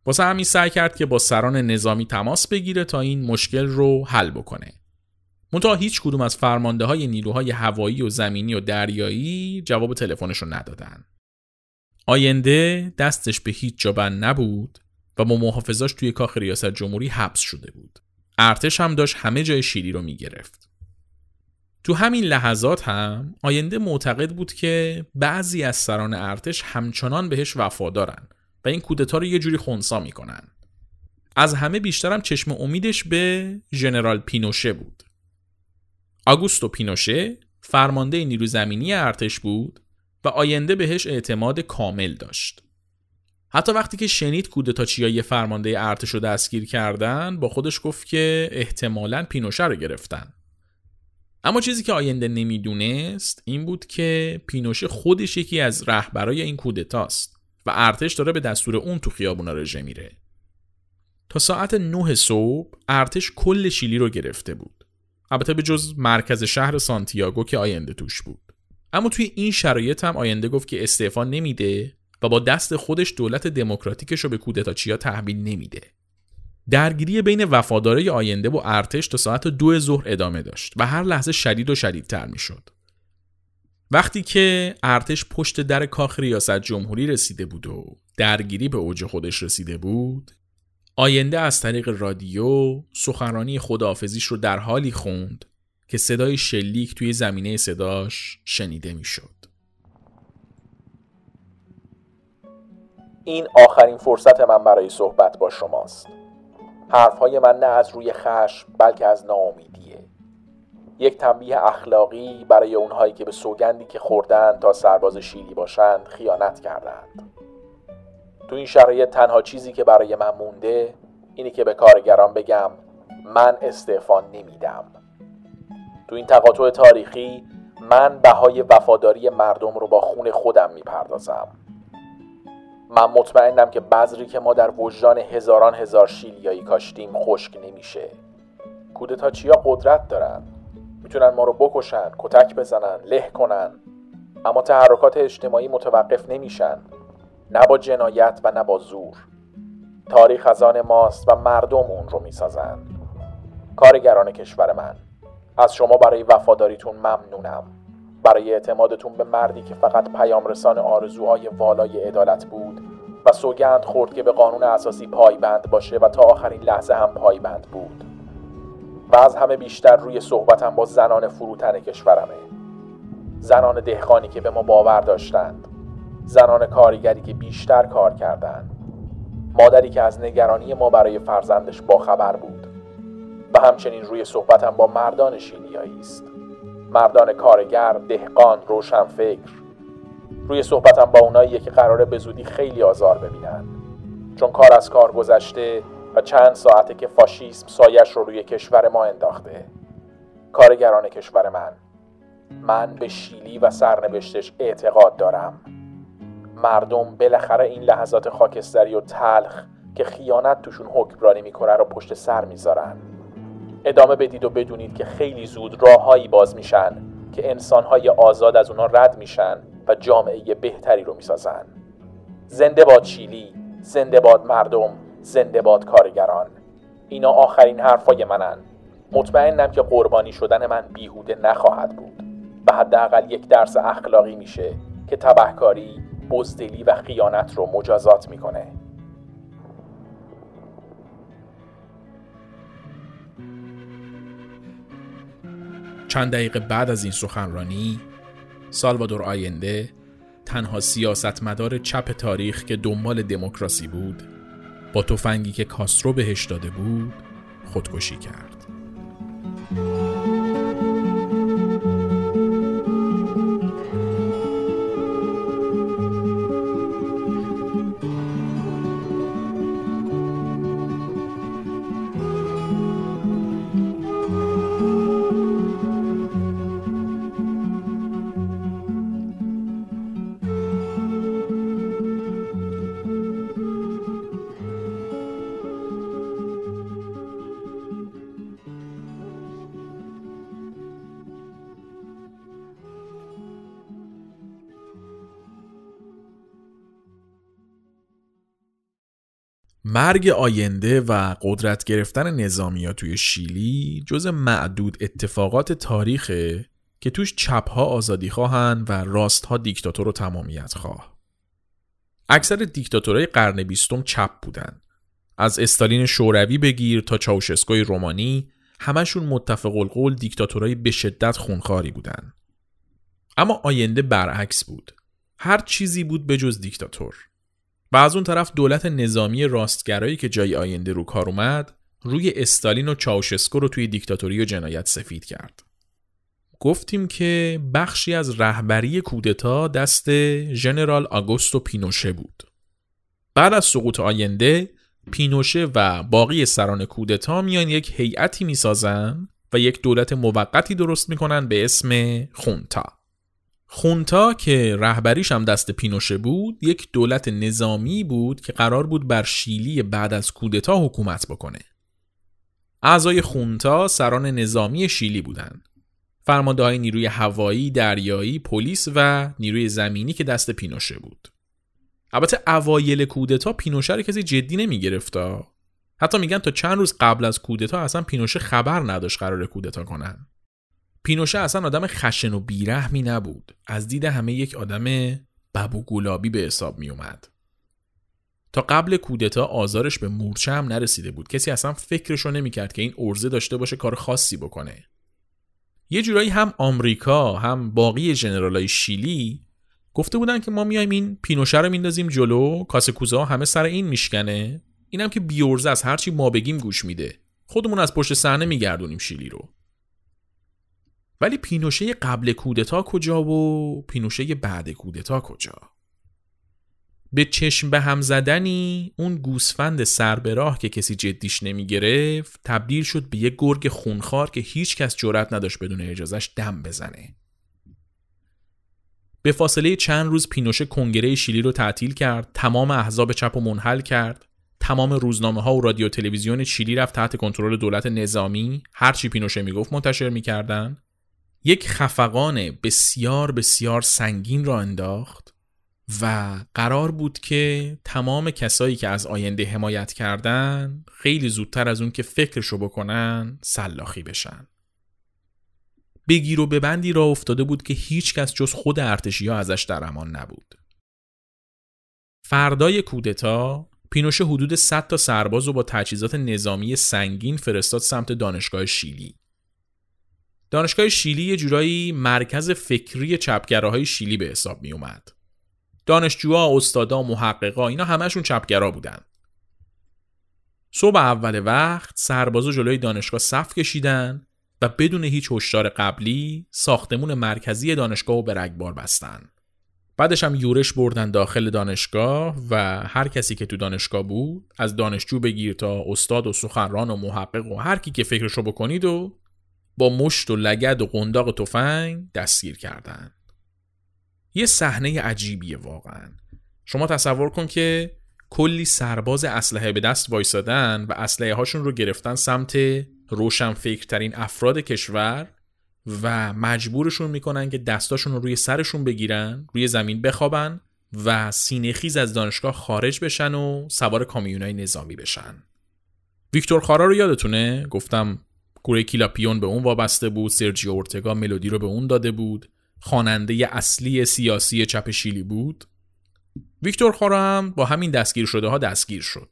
واسه همین سعی کرد که با سران نظامی تماس بگیره تا این مشکل رو حل بکنه. منتها هیچ کدوم از فرمانده های نیروهای هوایی و زمینی و دریایی جواب تلفنش رو ندادن. آینده دستش به هیچ جا بند نبود و با محافظاش توی کاخ ریاست جمهوری حبس شده بود. ارتش هم داشت همه جای شیلی رو می‌گرفت. تو همین لحظات هم آینده معتقد بود که بعضی از سران ارتش همچنان بهش وفادارن و این کودتا رو یه جوری خونسا می‌کنن. از همه بیشترم چشم امیدش به ژنرال پینوشه بود. آگوستو پینوشه فرمانده نیرو زمینی ارتش بود و آینده بهش اعتماد کامل داشت. حتی وقتی که شنید کودتاچیا یه فرمانده ارتش رو دستگیر کردن با خودش گفت که احتمالا پینوشه رو گرفتن. اما چیزی که آینده نمی‌دونست این بود که پینوشه خودش یکی از رهبرای این کودتاست و ارتش داره به دستور اون تو خیابونا رژه میره. تا ساعت 9 صبح ارتش کل شیلی رو گرفته بود. البته به جز مرکز شهر سانتیاگو که آینده توش بود. اما توی این شرایط هم آینده گفت که استعفا نمیده و با دست خودش دولت دموکراتیکش رو به کودتاچیا تحویل نمیده. درگیری بین وفاداره آینده و ارتش تا ساعت دو ظهر ادامه داشت و هر لحظه شدید و شدیدتر می‌شد. وقتی که ارتش پشت در کاخ ریاست جمهوری رسیده بود و درگیری به اوج خودش رسیده بود آینده از طریق رادیو سخنرانی خداحافظیش رو در حالی خوند که صدای شلیک توی زمینه صداش شنیده می‌شد. این آخرین فرصت من برای صحبت با شماست. حرفهای من نه از روی خشم بلکه از ناامیدیه. یک تنبیه اخلاقی برای اونهایی که به سوگندی که خوردن تا سرباز شیلی باشند خیانت کردند. تو این شرایط تنها چیزی که برای من مونده اینی که به کارگران بگم من استعفا نمیدم تو این تقاطع تاریخی من بهای وفاداری مردم رو با خون خودم می‌پردازم من مطمئنم که بذری که ما در وجدان هزاران هزار شیلیایی کاشتیم خشک نمیشه. کودتاچیا قدرت دارن؟ می‌تونن ما رو بکشن کتک بزنن له کنن. اما تحرکات اجتماعی متوقف نمیشن. نه با جنایت و نه با زور. تاریخ از آن ماست و مردم اون رو می‌سازند کارگران کشور من از شما برای وفاداریتون ممنونم. برای اعتمادتون به مردی که فقط پیام رسان آرزوهای والای عدالت بود و سوگند خورد که به قانون اساسی پایبند باشه و تا آخرین لحظه هم پایبند بود. و از همه بیشتر روی صحبتم با زنان فروتن کشورمه. زنان دهقانی که به ما باور داشتند. زنان کارگری که بیشتر کار کردند. مادری که از نگرانی ما برای فرزندش باخبر بود. و همچنین روی صحبتم با مردان شیلیایی است. مردان کارگر، دهقان، روشنفکر. روی صحبتم با اونایی که قراره به زودی خیلی آزار ببینن. چون کار از کار گذشته و چند ساعته که فاشیسم سایش رو روی کشور ما انداخته. کارگران کشور من. من به شیلی و سرنوشتش اعتقاد دارم. مردم بالاخره این لحظات خاکستری و تلخ که خیانت توشون حکمرانی می‌کنه رو پشت سر می‌ذارن. ادامه بدید و بدونید که خیلی زود راههایی باز میشن که انسانهای آزاد از اونا رد میشن و جامعه بهتری رو می‌سازن. زنده باد چیلی زنده باد مردم زنده باد کارگران. اینا آخرین حرفای منن. مطمئنم که قربانی شدن من بیهوده نخواهد بود و حداقل یک درس اخلاقی میشه که تبهکاری بزدلی و خیانت رو مجازات می‌کنه. چند دقیقه بعد از این سخنرانی سالوادور آینده تنها سیاستمدار چپ تاریخ که دنبال دموکراسی بود با تفنگی که کاسترو بهش داده بود خودکشی کرد. مرگ آینده و قدرت گرفتن نظامی توی شیلی جز معدود اتفاقات تاریخه که توش چپها آزادی خواهن و راستها دیکتاتور و تمامیت خواه. اکثر دیکتاتورهای قرن بیستم چپ بودن. از استالین شوروی بگیر تا چاوشسکوی رومانی همشون متفق القول دیکتاتورهای به شدت خونخاری بودن. اما آینده برعکس بود. هر چیزی بود به جز دیکتاتور. و از اون طرف دولت نظامی راستگرایی که جای آینده رو کار اومد روی استالین و چاوشسکو رو توی دیکتاتوری و جنایت سفید کرد. گفتیم که بخشی از رهبری کودتا دست ژنرال آگوستو پینوشه بود. بعد از سقوط آینده پینوشه و باقی سران کودتا میان یک هیئتی می‌سازن و یک دولت موقتی درست می‌کنن به اسم خونتا. خونتا که رهبریش هم دست پینوشه بود یک دولت نظامی بود که قرار بود بر شیلی بعد از کودتا حکومت بکنه. اعضای خونتا سران نظامی شیلی بودند. فرمانده های نیروی هوایی، دریایی، پلیس و نیروی زمینی که دست پینوشه بود. البته اوایل کودتا پینوشه رو کسی جدی نمیگرفتا. حتی میگن تا چند روز قبل از کودتا اصلا پینوشه خبر نداشت قرار کودتا کنن. پینوشه اصلا آدم خشن و بیرحمی نبود. از دید همه یک آدم ببو گلابی به حساب می اومد. تا قبل کودتا آزارش به مورچه هم نرسیده بود. کسی اصلا فکرشو نمی‌کرد که این ارزه داشته باشه کار خاصی بکنه. یه جورایی هم آمریکا هم باقی جنرالای شیلی گفته بودن که ما میایم این پینوشه رو میندازیم جلو کاسه همه سر این میشکنه. اینم که بیورزه از هرچی ما بگیم گوش میده. خودمون از پشت صحنه میگردونیم شیلی رو. ولی پینوشه قبل کودتا کجا و پینوشه بعد کودتا کجا؟ به چشم به هم زدنی اون گوسفند سر به راه که کسی جدیش نمی گرفت تبدیل شد به یه گرگ خونخوار که هیچ کس جرأت نداشت بدون اجازش دم بزنه. به فاصله چند روز پینوشه کنگره شیلی رو تعطیل کرد تمام احزاب چپ و منحل کرد. تمام روزنامه ها و رادیو تلویزیون شیلی رفت تحت کنترل دولت نظامی. هرچی پینوشه می‌گفت منتشر می‌کردن. یک خفقان بسیار بسیار سنگین را انداخت و قرار بود که تمام کسایی که از آینده حمایت کردن خیلی زودتر از اون که فکرشو بکنن سلاخی بشن بگیر و ببندی را افتاده بود که هیچ کس جز خود ارتشی ها ازش در امان نبود فردای کودتا پینوشه حدود 100 تا سرباز رو با تجهیزات نظامی سنگین فرستاد سمت دانشگاه شیلی. دانشگاه شیلی یه جورایی مرکز فکری چپگراهای شیلی به حساب می اومد. دانشجوها، استادا، محققا اینا همشون چپگرا بودن. صبح اول وقت سربازا جلوی دانشگاه صف کشیدن و بدون هیچ هشدار قبلی ساختمون مرکزی دانشگاه رو به رگبار بستن. بعدش هم یورش بردن داخل دانشگاه و هر کسی که تو دانشگاه بود از دانشجو بگیر تا استاد و سخنران و محقق و هر کی که فکرشو بکنید و با مشت و لگد و قنداق تفنگ دستگیر کردن. یه صحنه عجیبیه واقعا. شما تصور کن که کلی سرباز اسلحه به دست وایسادن و اسلحه هاشون رو گرفتن سمت روشن فکرترین افراد کشور و مجبورشون می‌کنن که دستاشون رو روی سرشون بگیرن روی زمین بخوابن و سینه خیز از دانشگاه خارج بشن و سوار کامیونای نظامی بشن. ویکتور خارا رو یادتونه؟ گفتم گوره کیلاپیون به اون وابسته بود سرجی اورتگا ملودی رو به اون داده بود. خواننده اصلی سیاسی چپ شیلی بود. ویکتور خارا هم با همین دستگیر شده ها دستگیر شد.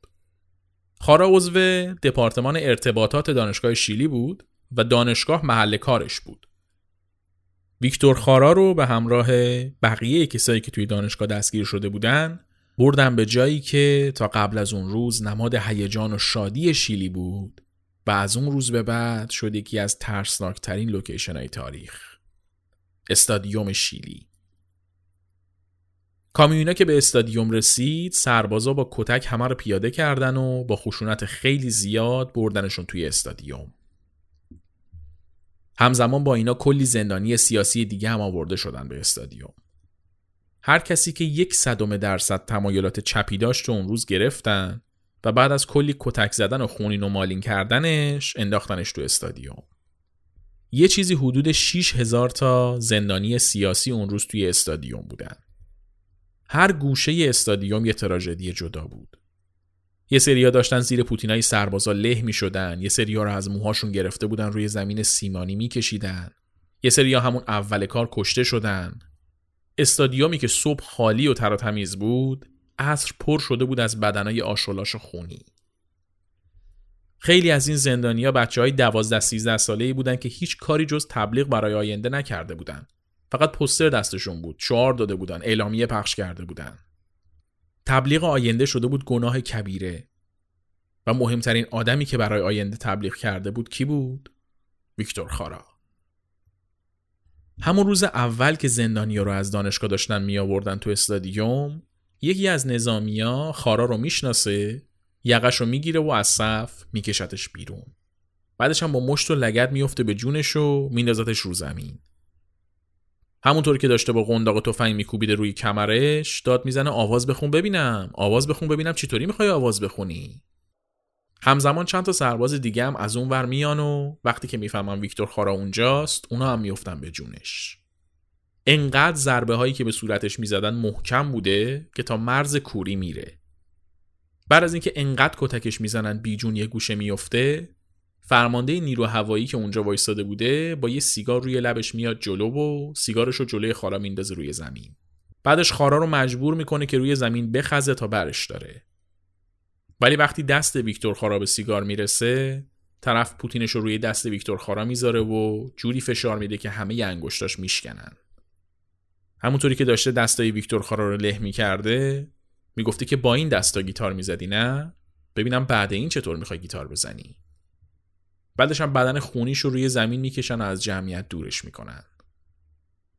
خارا عضو دپارتمان ارتباطات دانشگاه شیلی بود و دانشگاه محل کارش بود. ویکتور خارا رو به همراه بقیه کسایی که توی دانشگاه دستگیر شده بودن بردن به جایی که تا قبل از اون روز نماد هیجان و شادی شیلی بود. و از اون روز به بعد شد یکی از ترسناکترین لوکیشن های تاریخ. استادیوم شیلی. کامیونا که به استادیوم رسید سربازا با کتک همه رو پیاده کردن و با خشونت خیلی زیاد بردنشون توی استادیوم. همزمان با اینا کلی زندانی سیاسی دیگه هم آورده شدن به استادیوم. هر کسی که یک صدم درصد تمایلات چپی داشت رو اون روز گرفتن و بعد از کلی کتک زدن و خونین و مالین کردنش انداختنش تو استادیوم. یه چیزی حدود 6 هزار تا زندانی سیاسی اون روز توی استادیوم بودن. هر گوشه استادیوم یه تراژدی جدا بود. یه سریا داشتن زیر پوتینای سربازا له می شدن. یه سریا رو از موهاشون گرفته بودن روی زمین سیمانی میکشیدن یه سریا همون اول کار کشته شدن. استادیومی که صبح خالی و تر بود عصر پر شده بود از بدنای آشولاش خونی. خیلی از این زندانیا بچه های دوازده سیزده ساله ای بودن که هیچ کاری جز تبلیغ برای آینده نکرده بودن. فقط پستر دستشون بود شعار داده بودن اعلامیه پخش کرده بودن. تبلیغ آینده شده بود گناه کبیره. و مهمترین آدمی که برای آینده تبلیغ کرده بود کی بود؟ ویکتور خارا. همون روز اول که زندانیا رو از دانشگاه داشتن می آوردن تو استادیوم یکی از نظامیا خارا رو می‌شناسه یقش رو می‌گیره و از صف میکشتش بیرون. بعدش هم با مشت و لگد میفته به جونش و میندازتش رو زمین. همونطور که داشته با قنداق تفنگ میکوبیده روی کمرش داد می‌زنه آواز بخون ببینم. آواز بخون ببینم چطوری می‌خوای آواز بخونی. همزمان چند تا سرباز دیگه هم از اون ور میان و وقتی که می‌فهمن ویکتور خارا اونجاست اونا هم میفتن به جونش. انقدر ضربه هایی که به صورتش می‌زدن محکم بوده که تا مرز کوری میره. بعد از اینکه انقدر کتکش می‌زنن بیجون یه گوشه میفته فرمانده نیرو هوایی که اونجا وایستاده بوده با یه سیگار روی لبش میاد جلو و سیگارش رو جلوی خارا میندازه روی زمین. بعدش خارا رو مجبور می‌کنه که روی زمین بخزه تا برش داره. ولی وقتی دست ویکتور خارا به سیگار می‌رسه طرف پوتینش رو روی دست ویکتور خارا می‌ذاره و جوری فشار میده که همه انگشتاش میشکنن. همونطوری که داشته دستای ویکتور خارا رو له می‌کرده می‌گفته که با این دستا گیتار می‌زدی نه؟ ببینم بعد این چطور می‌خوای گیتار بزنی. بعدش هم بدن خونیش رو روی زمین می‌کشن و از جمعیت دورش می‌کنن.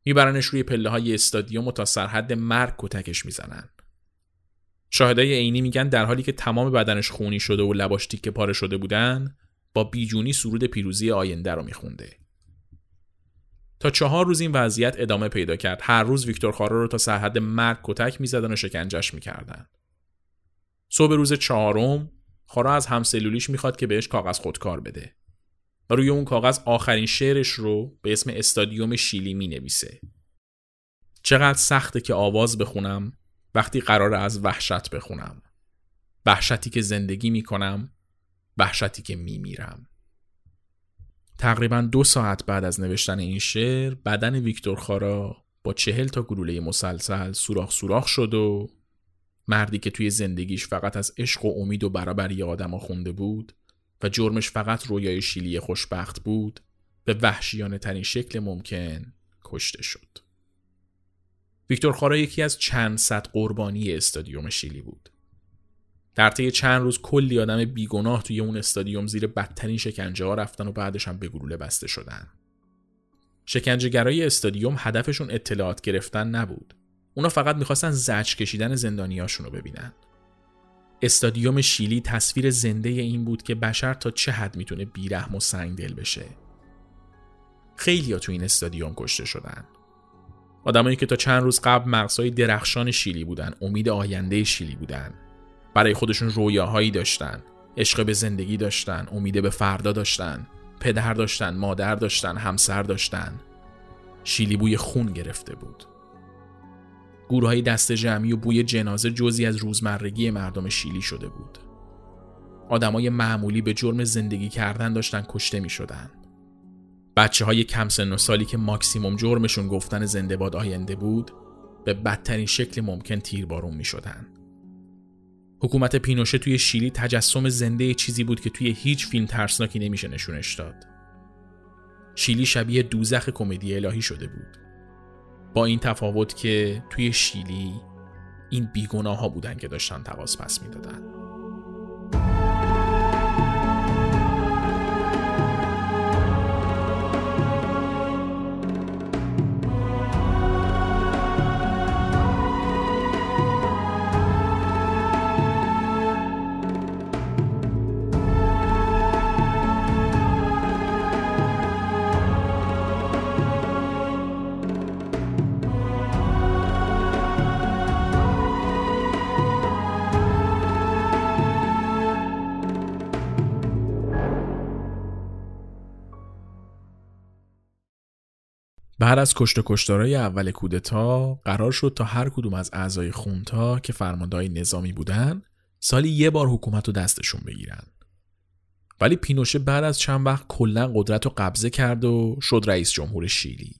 میبرنش روی پله های استادیوم و تا سرحد مرگ کتکش می‌زنن. شاهدای عینی میگن در حالی که تمام بدنش خونی شده و لباش تیکه پاره شده بودن با بیجونی سرود پیروزی آینده رو میخونده. تا چهار روز این وضعیت ادامه پیدا کرد هر روز ویکتور خارا رو تا سرحد مرگ کتک می‌زدن و شکنجش می‌کردن صبح روز چهارم خارا از همسلولیش می‌خواد که بهش کاغذ خودکار بده و روی اون کاغذ آخرین شعرش رو به اسم استادیوم شیلی می نویسه. چقدر سخته که آواز بخونم وقتی قرار از وحشت بخونم. وحشتی که زندگی می کنم وحشتی که می میرم. تقریبا دو ساعت بعد از نوشتن این شعر بدن ویکتور خارا با چهل تا گلوله مسلسل سوراخ سوراخ شد و مردی که توی زندگیش فقط از عشق و امید و برابری آدم خونده بود و جرمش فقط رویای شیلی خوشبخت بود به وحشیانه ترین شکل ممکن کشته شد. ویکتور خارا یکی از چند صد قربانی استادیوم شیلی بود. در طی چند روز کلی آدم بیگناه توی اون استادیوم زیر بدترین شکنجه ها رفتن و بعدش هم به گلوله بسته شدن. شکنجهگرای استادیوم هدفشون اطلاعات گرفتن نبود. اونا فقط می‌خواستن زج کشیدن زندانیاشون رو ببینن. استادیوم شیلی تصویر زنده این بود که بشر تا چه حد می‌تونه بیرحم و دل بشه. خیلی ها تو این استادیوم کشته شدن. آدمایی که تا چند روز قبل مغزهای درخشان شیلی بودن، امید آینده شیلی بودن. برای خودشون رویاهایی داشتن، عشق به زندگی داشتن، امید به فردا داشتن، پدر داشتن، مادر داشتن، همسر داشتن. شیلی بوی خون گرفته بود. گروه های دست جمعی و بوی جنازه جزی از روزمرگی مردم شیلی شده بود. آدمای معمولی به جرم زندگی کردن داشتن کشته می شدن. بچه های کم سن و سالی که ماکسیموم جرمشون گفتن زنده باد آینده بود به بدترین شکل ممکن تیربارون می شدن. حکومت پینوشه توی شیلی تجسم زنده چیزی بود که توی هیچ فیلم ترسناکی نمیشه نشونش داد. شیلی شبیه دوزخ کمدی الهی شده بود. با این تفاوت که توی شیلی این بیگناه ها بودن که داشتن تقاس پس می‌دادن. بعد از کشت و کشتارای اول کودتا قرار شد تا هر کدوم از اعضای خونتا که فرماندهای نظامی بودن سالی یه بار حکومت رو دستشون بگیرن. ولی پینوشه بعد از چند وقت کلا قدرت رو قبضه کرد و شد رئیس جمهور شیلی.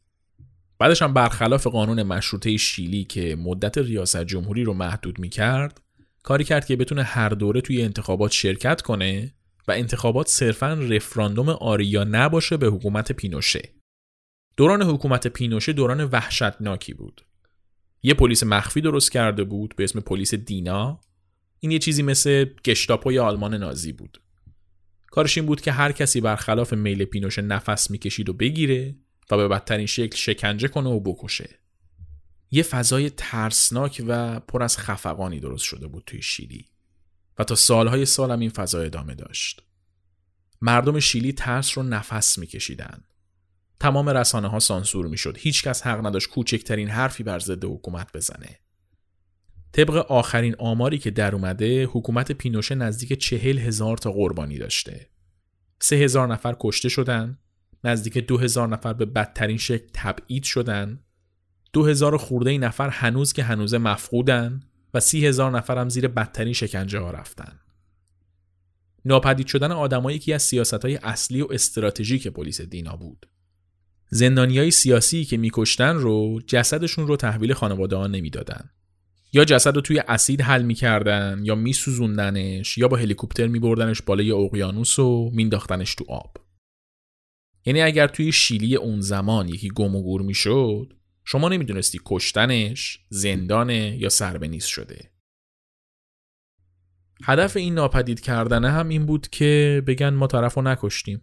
بعدش هم برخلاف قانون مشروطه شیلی که مدت ریاست جمهوری رو محدود می کرد کاری کرد که بتونه هر دوره توی انتخابات شرکت کنه و انتخابات صرفا رفراندوم آریا نباشه به حکومت پینوشه. دوران حکومت پینوشه دوران وحشتناکی بود. یه پلیس مخفی درست کرده بود به اسم پلیس دینا. این یه چیزی مثل گشتاپوی آلمان نازی بود. کارش این بود که هر کسی برخلاف میل پینوشه نفس می‌کشید و بگیره و به بدترین شکل شکنجه کنه و بکشه. یه فضای ترسناک و پر از خفقانی درست شده بود توی شیلی و تا سالهای سالم این فضا ادامه داشت. مردم شیلی ترس رو نفس میکشیدن. تمام رسانه ها سانسور می شد. هیچ کس حق نداشت کوچکترین حرفی بر ضد حکومت بزنه. طبق آخرین آماری که در اومده حکومت پینوشه نزدیک چهل هزار تا قربانی داشته. سه هزار نفر کشته شدن، نزدیک دو هزار نفر به بدترین شکل تبعید شدن دو هزار خورده نفر هنوز که هنوزه مفقودن و سی هزار نفر هم زیر بدترین شکنجه ها رفتن. ناپدید شدن آدمایی یکی از سیاست های اصلی و استراتژیک پلیس دینا بود. زندانی های سیاسی که میکشتن رو جسدشون رو تحویل خانواده ها نمی‌دادن. یا جسد رو توی اسید حل می‌کردن یا میسوزوندنش یا با هلیکوپتر میبردنش بالای اقیانوس و مینداختنش تو آب. یعنی اگر توی شیلی اون زمان یکی گم و گور می‌شد شما نمی‌دونستی کشتنش زندانه یا سربنیز شده هدف این ناپدید کردنه هم این بود که بگن ما طرف رو نکشتیم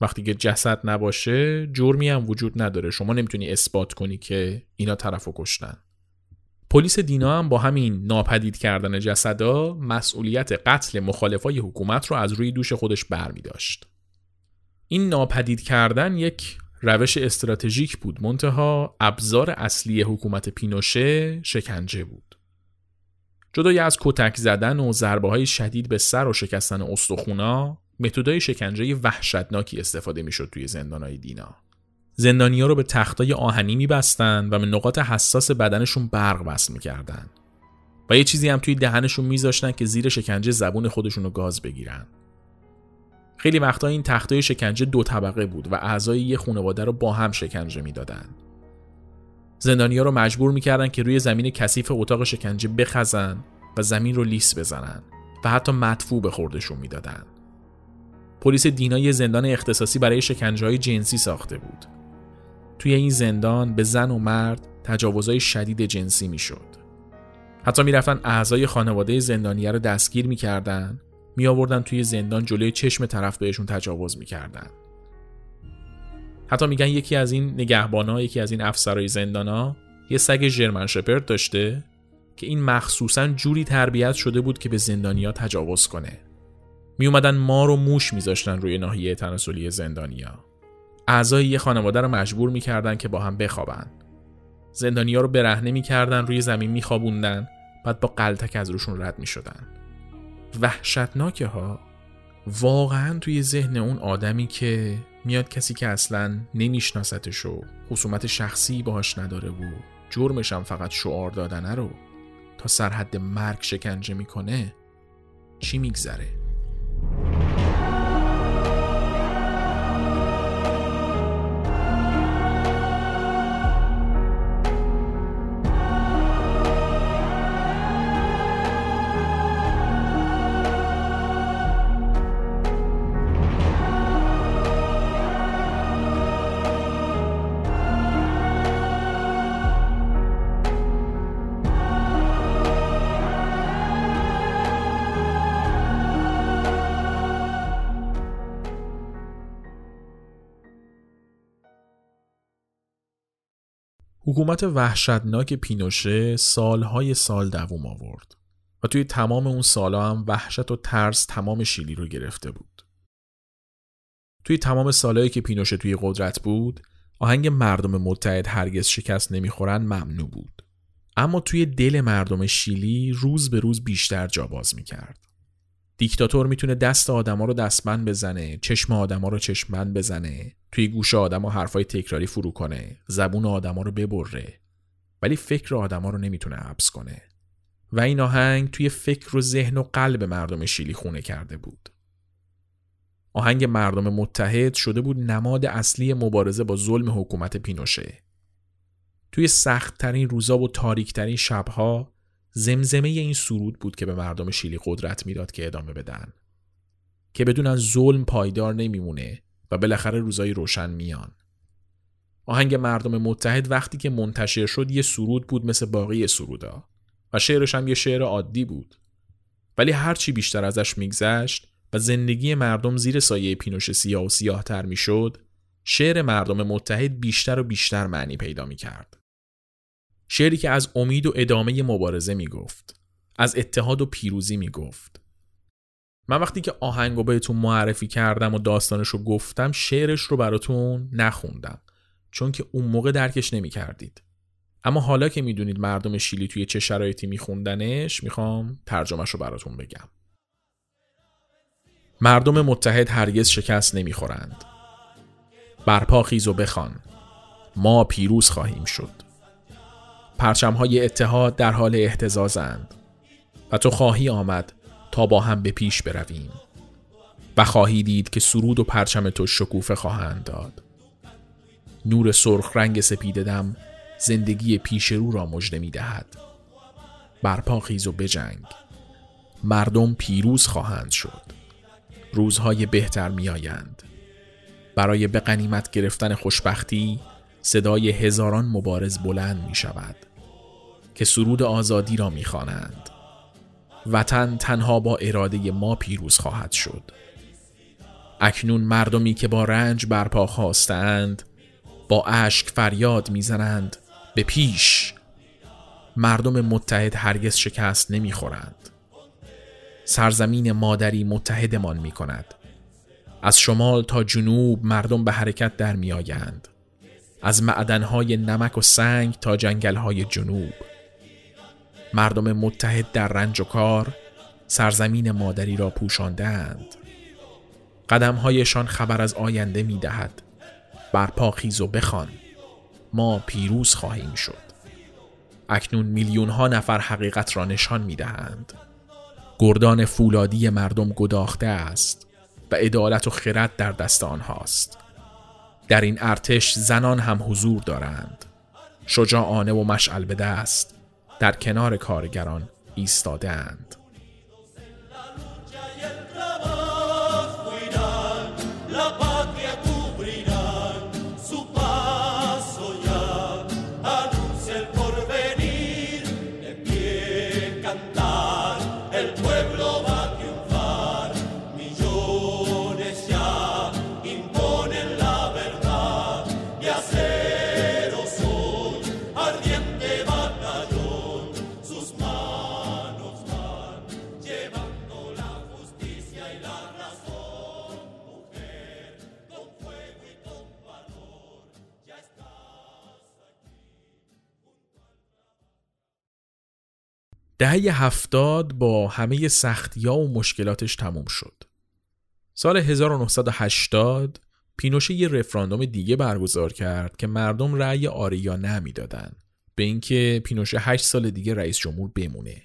وقتی که جسد نباشه جرمی هم وجود نداره. شما نمی‌تونی اثبات کنی که اینا طرف رو کشتن. پلیس دینا هم با همین ناپدید کردن جسدا مسئولیت قتل مخالفای حکومت رو از روی دوش خودش برمی داشت. این ناپدید کردن یک روش استراتژیک بود. منتها ابزار اصلی حکومت پینوشه شکنجه بود. جدای از کتک زدن و ضربه های شدید به سر و شکستن استخونا متدای شکنجه وحشتناکی استفاده می‌شد توی زندانهای دینا زندانیا رو به تختای آهنی میبستن و به نقاط حساس بدنشون برق وصل می‌کردن و یه چیزی هم توی دهنشون میذاشتن که زیر شکنجه زبون خودشون رو گاز بگیرن خیلی وقتا این تختای شکنجه دو طبقه بود و اعضای یه خانواده رو با هم شکنجه می‌دادن. زندانیا رو مجبور می‌کردن که روی زمین کثیف اتاق شکنجه بخزن و زمین رو لیس بزنن و حتی مدفوع به خوردشون می‌دادن. پلیس دینا یه زندان اختصاصی برای شکنجه های جنسی ساخته بود. توی این زندان به زن و مرد تجاوزهای شدید جنسی می‌شد. حتی می‌رفتن اعضای خانواده زندانیه رو دستگیر می‌کردن می آوردن توی زندان جلوی چشم طرف بهشون تجاوز می‌کردن حتی میگن یکی از این نگهبانا یکی از این افسرهای زندانا یه سگ ژرمن شپرد داشته که این مخصوصا جوری تربیت شده بود که به زندانیا تجاوز کنه می اومدن مار و موش میذاشتن روی ناحیه تناسلی زندانیا. اعضای یه خانواده رو مجبور می‌کردن که با هم بخوابن. زندانیا رو برهنه می‌کردن روی زمین میخوابوندن بعد با قلتک از روشون رد می‌شدن. وحشتناکه ها. واقعا توی ذهن اون آدمی که میاد کسی که اصلا نمیشناستش و خصومت شخصی باهاش نداره و جرمش هم فقط شعار دادنه رو تا سرحد مرگ شکنجه می‌کنه چی میگذره؟ حکومت وحشتناک پینوشه سالهای سال دووم آورد و توی تمام اون سالها هم وحشت و ترس تمام شیلی رو گرفته بود. توی تمام سالهایی که پینوشه توی قدرت بود آهنگ مردم متحد هرگز شکست نمی‌خورن ممنوع بود. اما توی دل مردم شیلی روز به روز بیشتر جا باز می‌کرد. دیکتاتور می‌تونه دست آدما رو دستمند بزنه، چشم آدما رو چشمند بزنه، توی گوش آدما حرفای تکراری فرو کنه، زبون آدما رو ببره. ولی فکر آدما رو نمی‌تونه حبس کنه. و این آهنگ توی فکر و ذهن و قلب مردم شیلی خونه کرده بود. آهنگ مردم متحد شده بود نماد اصلی مبارزه با ظلم حکومت پینوشه. توی سختترین روزا و تاریکترین شبها زمزمه این سرود بود که به مردم شیلی قدرت می‌داد که ادامه بدن. که بدون از ظلم پایدار نمیمونه و بالاخره روزای روشن میان. آهنگ مردم متحد وقتی که منتشر شد یه سرود بود مثل باقی سرودا و شعرش هم یه شعر عادی بود. ولی هرچی بیشتر ازش میگذشت و زندگی مردم زیر سایه پینوش سیاه و سیاهتر می‌شد شعر مردم متحد بیشتر و بیشتر معنی پیدا می‌کرد. شعری که از امید و ادامه مبارزه می‌گفت. از اتحاد و پیروزی می‌گفت. من وقتی که آهنگو بهتون معرفی کردم و داستانش رو گفتم شعرش رو براتون نخوندم چون که اون موقع درکش نمی کردید. اما حالا که می‌دونید مردم شیلی توی چه شرایطی میخوندنش می‌خوام ترجمهش رو براتون بگم. مردم متحد هرگز شکست نمی‌خورند. برپا خیز و بخوان. ما پیروز خواهیم شد. پرچمهای اتحاد در حال احتزازند و تو خواهی آمد تا با هم به پیش برویم و خواهی دید که سرود و پرچم تو شکوفه خواهند داد. نور سرخ رنگ سپید دم زندگی پیش رو را مژده می دهد. برپا خیز و بجنگ. مردم پیروز خواهند شد. روزهای بهتر می آیند. برای به قنیمت گرفتن خوشبختی صدای هزاران مبارز بلند می شود. که سرود آزادی را می خوانند. وطن تنها با اراده ما پیروز خواهد شد. اکنون مردمی که با رنج برپا خواستند با اشک فریاد می‌زنند به پیش. مردم متحد هرگز شکست نمی‌خورند. سرزمین مادری متحدمان می کند از شمال تا جنوب مردم به حرکت در می آیند. از معدنهای نمک و سنگ تا جنگلهای جنوب. مردم متحد در رنج و کار سرزمین مادری را پوشاندند. قدمهایشان خبر از آینده می دهد برپا و بخوان. ما پیروز خواهیم شد. اکنون میلیون ها نفر حقیقت را نشان می دهند گردان فولادی مردم گداخته است و عدالت و خرد در دست آنهاست. در این ارتش زنان هم حضور دارند. شجاعانه و مشعل به دست. در کنار کارگران ایستادهاند. دهه هفتاد با همه سختی و مشکلاتش تموم شد. سال 1980 پینوشه یه رفراندوم دیگه برگزار کرد که مردم رأی آری یا نه می‌دادن به اینکه پینوشه 8 سال دیگه رئیس جمهور بمونه.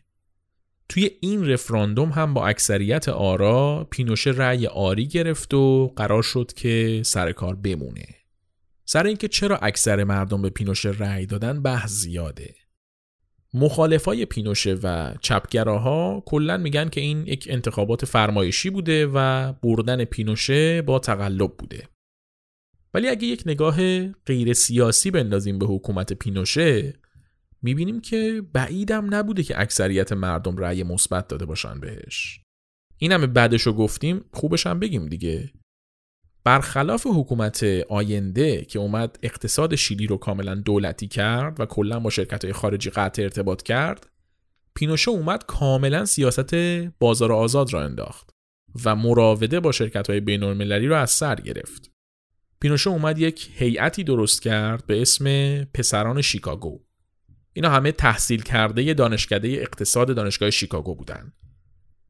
توی این رفراندوم هم با اکثریت آرا پینوشه رأی آری گرفت و قرار شد که سر کار بمونه. سر اینکه چرا اکثر مردم به پینوشه رأی دادن بحث زیاده. مخالفای پینوشه و چپگراها کلا میگن که این یک انتخابات فرمایشی بوده و بردن پینوشه با تقلب بوده. ولی اگه یک نگاه غیر سیاسی بندازیم به حکومت پینوشه می‌بینیم که بعیدم نبوده که اکثریت مردم رأی مثبت داده باشن بهش. این همه بعدش رو گفتیم خوبش هم بگیم دیگه. برخلاف حکومت آینده که اومد اقتصاد شیلی رو کاملا دولتی کرد و کلا با شرکت های خارجی قطع ارتباط کرد پینوشه اومد کاملا سیاست بازار آزاد را انداخت و مراوده با شرکت های بین المللی را از سر گرفت. پینوشه اومد یک هیئتی درست کرد به اسم پسران شیکاگو. اینا همه تحصیل کرده دانشکده اقتصاد دانشگاه شیکاگو بودند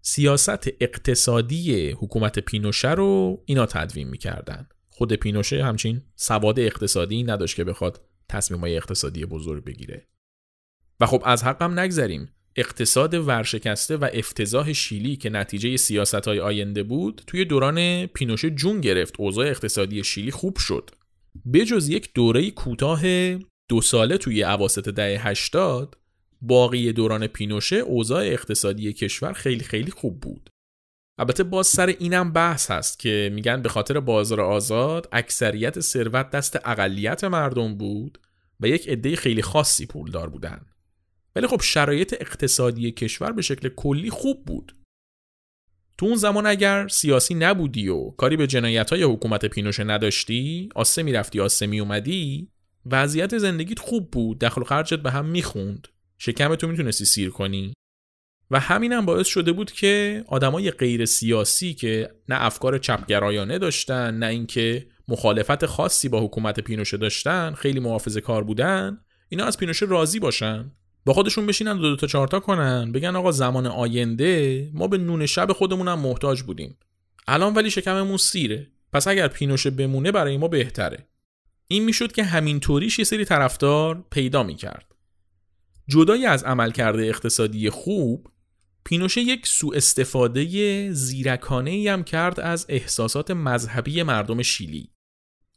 سیاست اقتصادی حکومت پینوشه رو اینا تدوین می‌کردن. خود پینوشه همچین سواد اقتصادی نداشت که بخواد تصمیمای اقتصادی بزرگ بگیره. و خب از حقم نگذریم. اقتصاد ورشکسته و افتضاح شیلی که نتیجه سیاست های آینده بود توی دوران پینوشه جون گرفت. اوضاع اقتصادی شیلی خوب شد. بجز یک دوره کوتاه دو ساله توی عواست دهه 80 باقی دوران پینوشه اوضاع اقتصادی کشور خیلی خیلی خوب بود. البته باز سر اینم بحث هست که میگن به خاطر بازار آزاد اکثریت ثروت دست اقلیت مردم بود و یک عده خیلی خاصی پولدار بودن. ولی خب شرایط اقتصادی کشور به شکل کلی خوب بود. تو اون زمان اگر سیاسی نبودی و کاری به جنایت های حکومت پینوشه نداشتی آسه می‌رفتی آسه میومدی وضعیت زندگیت خوب بود دخل و خرجت به هم می‌خوند. شکم تو می‌تونستی سیر کنی. و همینم باعث شده بود که آدمای غیر سیاسی که نه افکار چپگرایانه داشتن نه اینکه مخالفت خاصی با حکومت پینوشه داشتن خیلی محافظه کار بودن اینا از پینوشه راضی باشن. با خودشون بشینن دو, دو تا چهارتا کنن بگن آقا زمان آینده ما به نون شب خودمونم محتاج بودیم. الان ولی شکممون سیره. پس اگر پینوشه بمونه برای ما بهتره. این می‌شد که همینطوریش یه سری طرفدار پیدا می‌کرد. جدای از عملکرد اقتصادی خوب پینوشه یک سوء استفاده زیرکانه ای هم کرد از احساسات مذهبی مردم شیلی.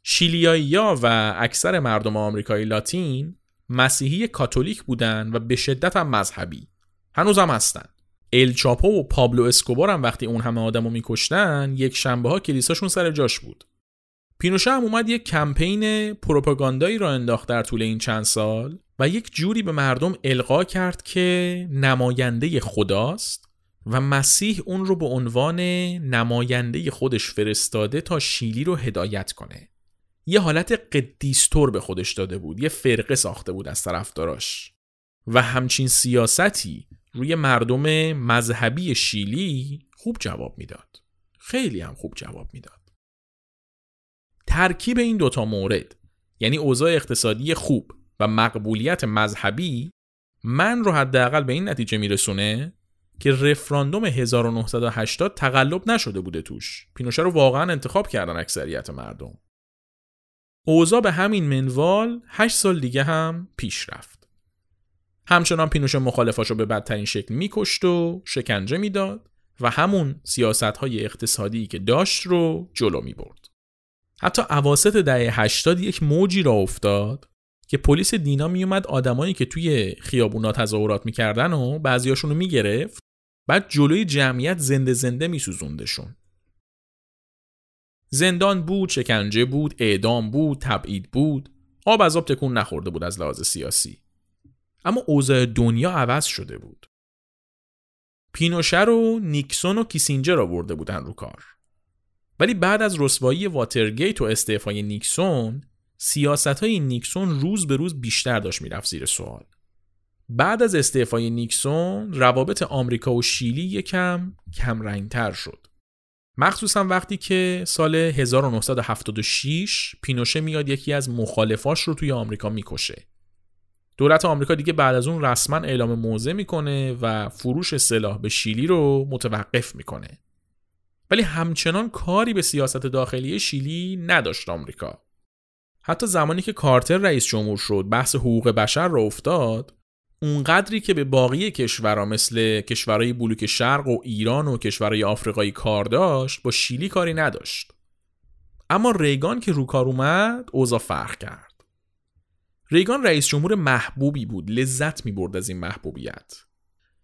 شیلیایی و اکثر مردم آمریکای لاتین مسیحی کاتولیک بودن و به شدت هم مذهبی. هنوز هم هستن. الچاپو و پابلو اسکوبار هم وقتی اون همه آدم رو میکشتن یک شنبه ها کلیساشون سر جاش بود. پینوشه هم اومد یک کمپین پروپاگاندایی را انداخت در طول این چند سال و یک جوری به مردم القا کرد که نماینده خداست و مسیح اون رو به عنوان نماینده خودش فرستاده تا شیلی رو هدایت کنه. یه حالت قدیستور به خودش داده بود، یه فرقه ساخته بود از طرفداراش و همچین سیاستی روی مردم مذهبی شیلی خوب جواب می‌داد. خیلی هم خوب جواب می‌داد. ترکیب این دوتا مورد یعنی اوضاع اقتصادی خوب و مقبولیت مذهبی من رو حداقل به این نتیجه میرسونه که رفراندوم 1980 تقلب نشده بوده توش. پینوشه رو واقعا انتخاب کردن اکثریت مردم. اوضاع به همین منوال 8 سال دیگه هم پیش رفت. همچنان پینوشه مخالفاشو به بدترین شکل میکشت و شکنجه می‌داد و همون سیاست های اقتصادی که داشت رو جلو می برد. حتی عواست دهه 80 یک موجی را افتاد که پلیس دینا میومد آدمایی که توی خیابونا تظاهرات می‌کردن و بعضیاشون رو می‌گرفت بعد جلوی جمعیت زنده زنده میسوزوندشون. زندان بود، شکنجه بود، اعدام بود، تبعید بود آب از آب تکون نخورده بود از لحاظ سیاسی. اما اوضاع دنیا عوض شده بود. پینوشه رو نیکسون و کیسینجر آورده بودن رو کار. ولی بعد از رسوایی واترگیت و استعفای نیکسون سیاست های نیکسون روز به روز بیشتر داشت می‌رفت زیر سوال. بعد از استعفای نیکسون روابط آمریکا و شیلی یکم کم رنگتر شد. مخصوصا وقتی که سال 1976 پینوشه میاد یکی از مخالفاش رو توی آمریکا می‌کشه. دولت آمریکا دیگه بعد از اون رسما اعلام موضع می‌کنه و فروش سلاح به شیلی رو متوقف می‌کنه. ولی همچنان کاری به سیاست داخلی شیلی نداشت آمریکا. حتی زمانی که کارتر رئیس جمهور شد بحث حقوق بشر را افتاد اونقدری که به باقی کشورها مثل کشورهای بلوک شرق و ایران و کشورهای آفریقایی کار داشت با شیلی کاری نداشت. اما ریگان که رو کار اومد اوضاع فرق کرد. ریگان رئیس جمهور محبوبی بود لذت می برد از این محبوبیت.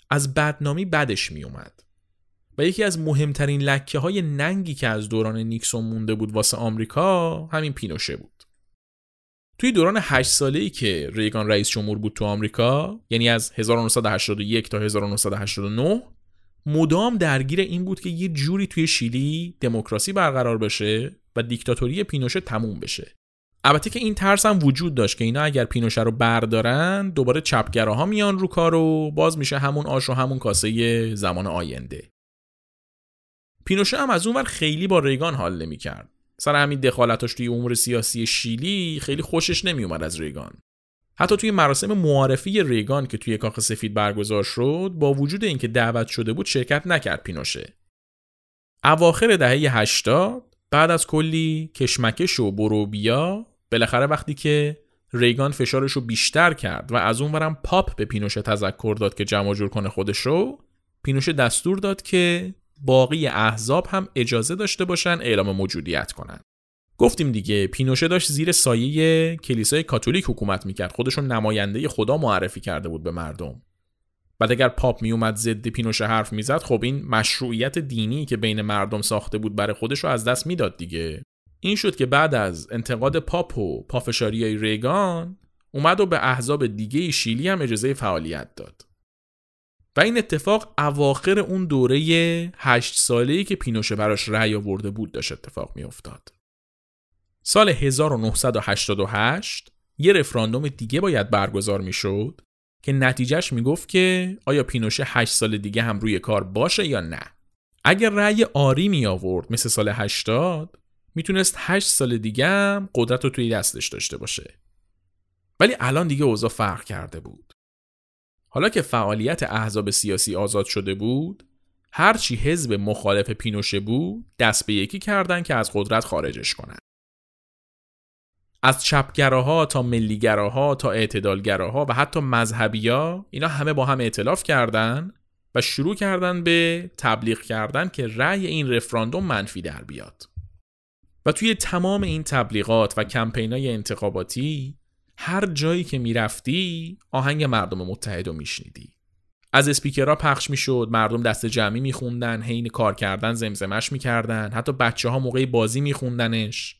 از بدنامی بدش می اومد و یکی از مهمترین لکه های ننگی که از دوران نیکسون مونده بود واسه آمریکا همین پینوشه بود. توی دوران 8 ساله ای که ریگان رئیس جمهور بود تو آمریکا یعنی از 1981 تا 1989 مدام درگیر این بود که یه جوری توی شیلی دموکراسی برقرار بشه و دیکتاتوری پینوشه تموم بشه. البته که این ترس هم وجود داشت که اینا اگر پینوشه رو بردارن دوباره چپگراها میان رو کار و باز میشه همون آش و همون کاسه زمان آینده. پینوشه هم از اونور خیلی با ریگان حال نمی‌کرد. سر همین دخالتاش توی امور سیاسی شیلی خیلی خوشش نمیومد از ریگان. حتی توی مراسم معارفی ریگان که توی کاخ سفید برگزار شد با وجود اینکه دعوت شده بود شرکت نکرد پینوشه. اواخر دهه 80 بعد از کلی کشمکش و بروبیا بالاخره وقتی که ریگان فشارش رو بیشتر کرد و از اونورم پاپ به پینوشه تذکر داد که جمع جور کنه خودش رو پینوشه دستور داد که باقی احزاب هم اجازه داشته باشن اعلام موجودیت کنن. گفتیم دیگه پینوشه داشت زیر سایه کلیسای کاتولیک حکومت می‌کرد. خودشون نماینده خدا معرفی کرده بود به مردم. بعد اگر پاپ میومد ضد پینوشه حرف می‌زد خب این مشروعیت دینی که بین مردم ساخته بود برای خودش رو از دست می‌داد دیگه. این شد که بعد از انتقاد پاپ و پافشاری ریگان اومد و به احزاب دیگه شیلی هم اجازه فعالیت داد. و این اتفاق اواخر اون دوره هشت ساله‌ای که پینوشه براش رأی آورده بود داشت اتفاق می افتاد. سال 1988 یه رفراندوم دیگه باید برگزار می شد که نتیجهش می گفت که آیا پینوشه 8 سال دیگه هم روی کار باشه یا نه. اگر رأی آری می آورد مثل سال 80 می‌تونست 8 سال دیگه هم قدرت رو توی دستش داشته باشه. ولی الان دیگه اوضاع فرق کرده بود. حالا که فعالیت احزاب سیاسی آزاد شده بود هرچی حزب مخالف پینوشه بود دست به یکی کردن که از قدرت خارجش کنن. از چپگراها تا ملیگراها تا اعتدالگراها و حتی مذهبیا اینا همه با هم اعتلاف کردن و شروع کردن به تبلیغ کردن که رأی این رفراندوم منفی در بیاد. و توی تمام این تبلیغات و کمپینای انتخاباتی هر جایی که می‌رفتی آهنگ مردم متحد رو میشنیدی. از اسپیکرها پخش می‌شد مردم دست جمعی میخوندن حین کار کردن زمزمش می‌کردن حتی بچه ها موقع بازی میخوندنش.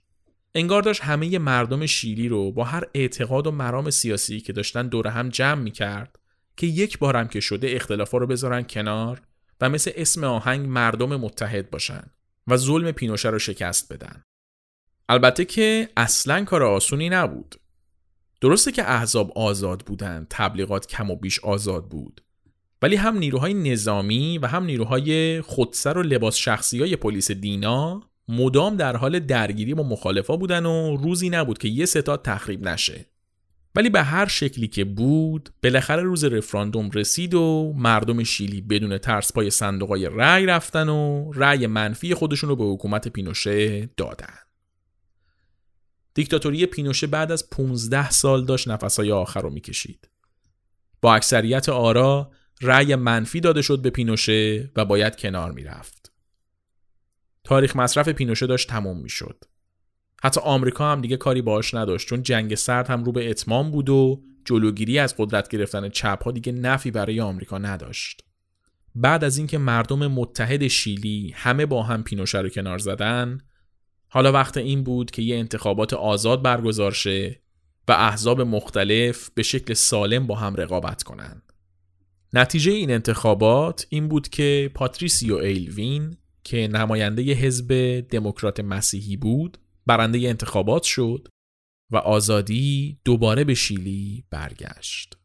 انگار داشت همه مردم شیلی رو با هر اعتقاد و مرام سیاسی که داشتن دور هم جمع می‌کرد که یک بارم که شده اختلافا رو بذارن کنار و مثل اسم آهنگ مردم متحد باشن و ظلم پینوشه رو شکست بدن. البته که اصلا کار آسونی نبود. درسته که احزاب آزاد بودن تبلیغات کم و بیش آزاد بود. ولی هم نیروهای نظامی و هم نیروهای خودسر و لباس شخصی های پلیس دینا مدام در حال درگیری با مخالفا بودن و روزی نبود که یه ستاد تخریب نشه. ولی به هر شکلی که بود بالاخره روز رفراندوم رسید و مردم شیلی بدون ترس پای صندوقای رأی رفتن و رأی منفی خودشون رو به حکومت پینوشه دادن. دیکتاتوری پینوشه بعد از 15 سال داشت نفسهای آخر رو می‌کشید. با اکثریت آرا رأی منفی داده شد به پینوشه و باید کنار می‌رفت. تاریخ مصرف پینوشه داشت تموم می‌شد. حتی آمریکا هم دیگه کاری باش نداشت چون جنگ سرد هم رو به اتمام بود و جلوگیری از قدرت گرفتن چپ ها دیگه نفی برای آمریکا نداشت. بعد از اینکه مردم متحد شیلی همه با هم پینوشه رو کنار زدن حالا وقت این بود که یه انتخابات آزاد برگزار شه و احزاب مختلف به شکل سالم با هم رقابت کنند. نتیجه این انتخابات این بود که پاتریسیو ایلوین که نماینده حزب دموکرات مسیحی بود برنده انتخابات شد و آزادی دوباره به شیلی برگشت.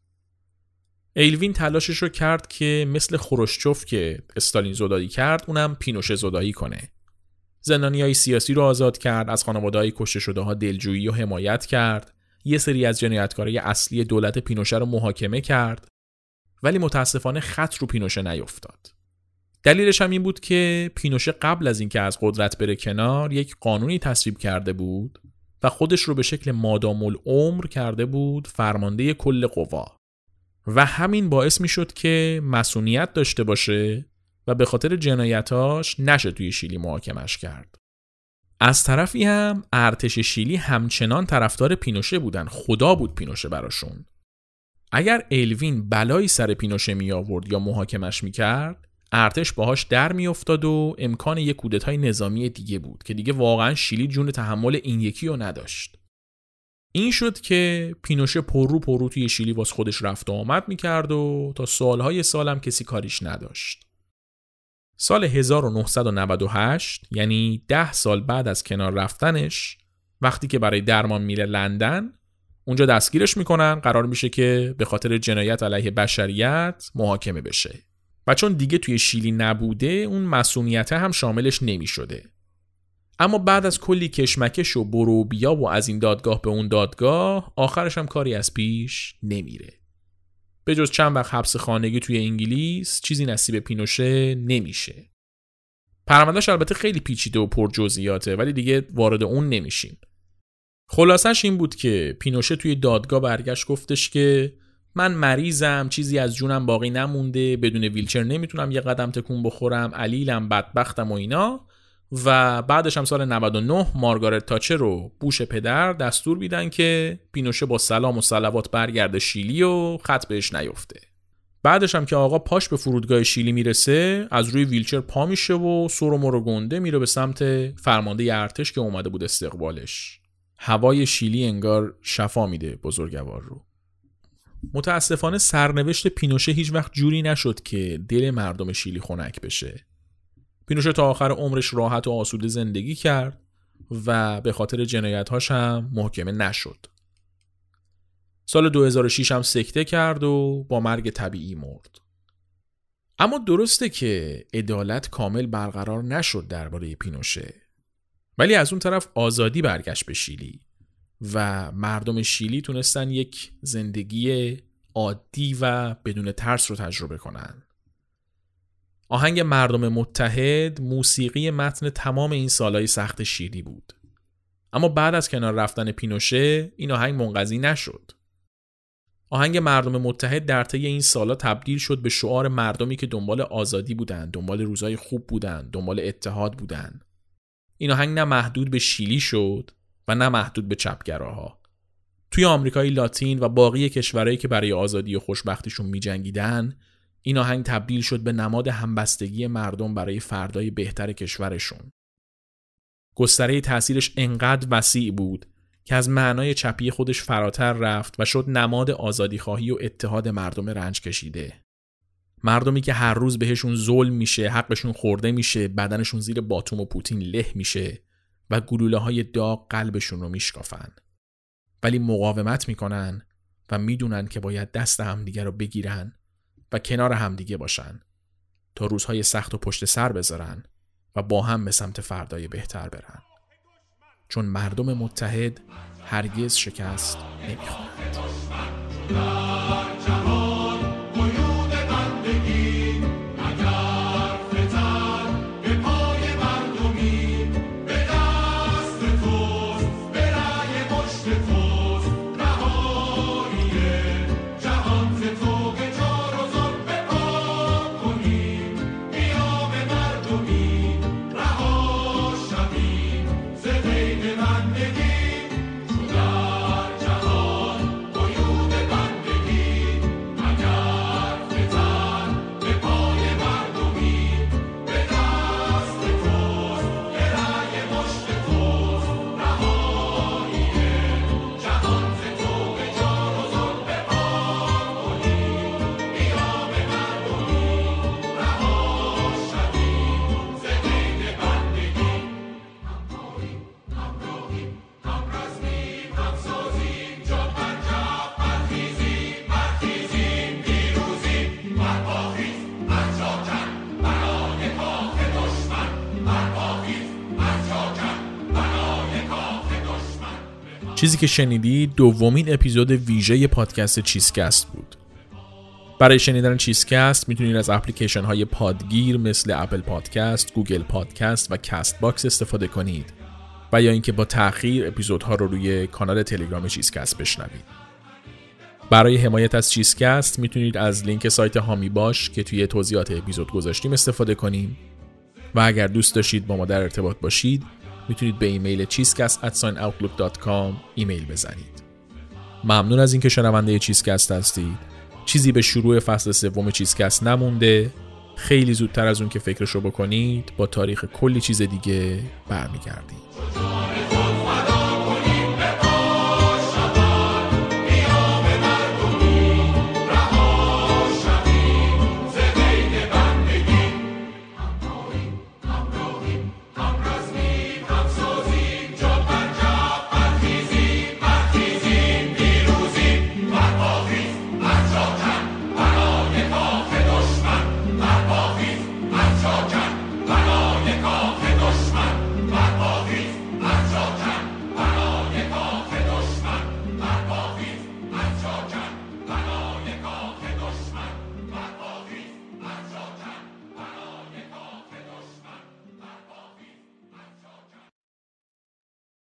ایلوین تلاشش رو کرد که مثل خروشچوف که استالین زدایی کرد اونم پینوشه زدایی کنه. زندانی های سیاسی رو آزاد کرد از خانواده کشته شده ها دلجویی و حمایت کرد. یه سری از جنایتکارای اصلی دولت پینوشه رو محاکمه کرد. ولی متاسفانه خط رو پینوشه نیفتاد. دلیلش هم این بود که پینوشه قبل از اینکه از قدرت بره کنار یک قانونی تصویب کرده بود و خودش رو به شکل مادام العمر کرده بود فرمانده کل قوا. و همین باعث می که مسئولیت داشته باشه و به خاطر جنایتاش نشه توی شیلی محاکمش کرد. از طرفی هم ارتش شیلی همچنان طرفدار پینوشه بودن خدا بود پینوشه براشون. اگر الوین بلایی سر پینوشه می آورد یا محاکمش می کرد ارتش باهاش در میافتاد و امکان یک کودتای نظامی دیگه بود که دیگه واقعا شیلی جون تحمل این یکی رو نداشت این شد که پینوشه پررو پررو توی شیلی واس خودش رفت و آمد می‌کرد و تا سالهای سال هم کسی کاریش نداشت سال 1998 یعنی ده سال بعد از کنار رفتنش وقتی که برای درمان میره لندن اونجا دستگیرش می‌کنن قرار میشه که به خاطر جنایت علیه بشریت محاکمه بشه و چون دیگه توی شیلی نبوده اون مسئولیت هم شاملش نمی شده. اما بعد از کلی کشمکش و برو بیا و از این دادگاه به اون دادگاه آخرش هم کاری از پیش نمیره. به جز چند وقت حبس خانگی توی انگلیس چیزی نصیب پینوشه نمیشه. پروندهش البته خیلی پیچیده و پر جزئیاته ولی دیگه وارد اون نمیشیم. خلاصش این بود که پینوشه توی دادگاه برگشت گفتش که من مریضم چیزی از جونم باقی نمونده بدون ویلچر نمی‌تونم یه قدم تکون بخورم علیلم بدبختم و اینا و بعدش هم سال 99 مارگارت تاچر رو بوش پدر دستور بیدن که پینوشه با سلام و سلوات برگرده شیلی و خط بهش نیفته. بعدش هم که آقا پاش به فرودگاه شیلی می‌رسه از روی ویلچر پا میشه و سر و مرو گنده میره به سمت فرمانده ارتش که اومده بود استقبالش. هوای شیلی انگار شفا میده بزرگوار رو. متاسفانه سرنوشت پینوشه هیچ وقت جوری نشد که دل مردم شیلی خنک بشه. پینوشه تا آخر عمرش راحت و آسوده زندگی کرد و به خاطر جنایتهاش هم محکمه نشد. سال 2006 هم سکته کرد و با مرگ طبیعی مرد. اما درسته که عدالت کامل برقرار نشد درباره پینوشه. ولی از اون طرف آزادی برگشت به شیلی و مردم شیلی تونستن یک زندگی عادی و بدون ترس رو تجربه کنن آهنگ مردم متحد موسیقی متن تمام این سالهای سخت شیلی بود. اما بعد از کنار رفتن پینوشه این آهنگ منقضی نشد. آهنگ مردم متحد در طی این سالا تبدیل شد به شعار مردمی که دنبال آزادی بودند دنبال روزای خوب بودند دنبال اتحاد بودند این آهنگ نه محدود به شیلی شد و نه محدود به چپگراها. توی آمریکای لاتین و باقی کشورهایی که برای آزادی و خوشبختیشون میجنگیدن این آهنگ تبدیل شد به نماد همبستگی مردم برای فردای بهتر کشورشون. گستره تاثیرش انقدر وسیع بود که از معنای چپی خودش فراتر رفت و شد نماد آزادیخواهی و اتحاد مردم رنج کشیده. مردمی که هر روز بهشون ظلم میشه حقشون خورده میشه بدنشون زیر باتوم و پوتین له میشه و گلوله های داغ قلبشون رو میشکافن. ولی مقاومت می‌کنن و می‌دونن که باید دست همدیگه رو بگیرن و کنار همدیگه باشن تا روزهای سخت و پشت سر بذارن و با هم به سمت فردای بهتر برن. چون مردم متحد هرگز شکست نمی‌خورند. چیزی که شنیدی دومین اپیزود ویژه پادکست چیزکست بود برای شنیدن چیزکست می‌تونید از اپلیکیشن های پادگیر مثل Apple Podcast، Google Podcast و Castbox استفاده کنید و یا اینکه با تأخیر اپیزودها رو روی کانال تلگرام چیزکست بشنوید. برای حمایت از چیزکست می‌تونید از لینک سایت هامی باش که توی توضیحات اپیزود گذاشتیم استفاده کنید و اگر دوست داشتید با ما در ارتباط باشید می‌تونید به ایمیل cheesecast@outlook.com ایمیل بزنید. ممنون از اینکه شنونده چیزکست هستید. چیزی به شروع فصل سوم چیزکست نمونده. خیلی زودتر از اون که فکرشو بکنید با تاریخ کلی چیز دیگه برمیگردیم.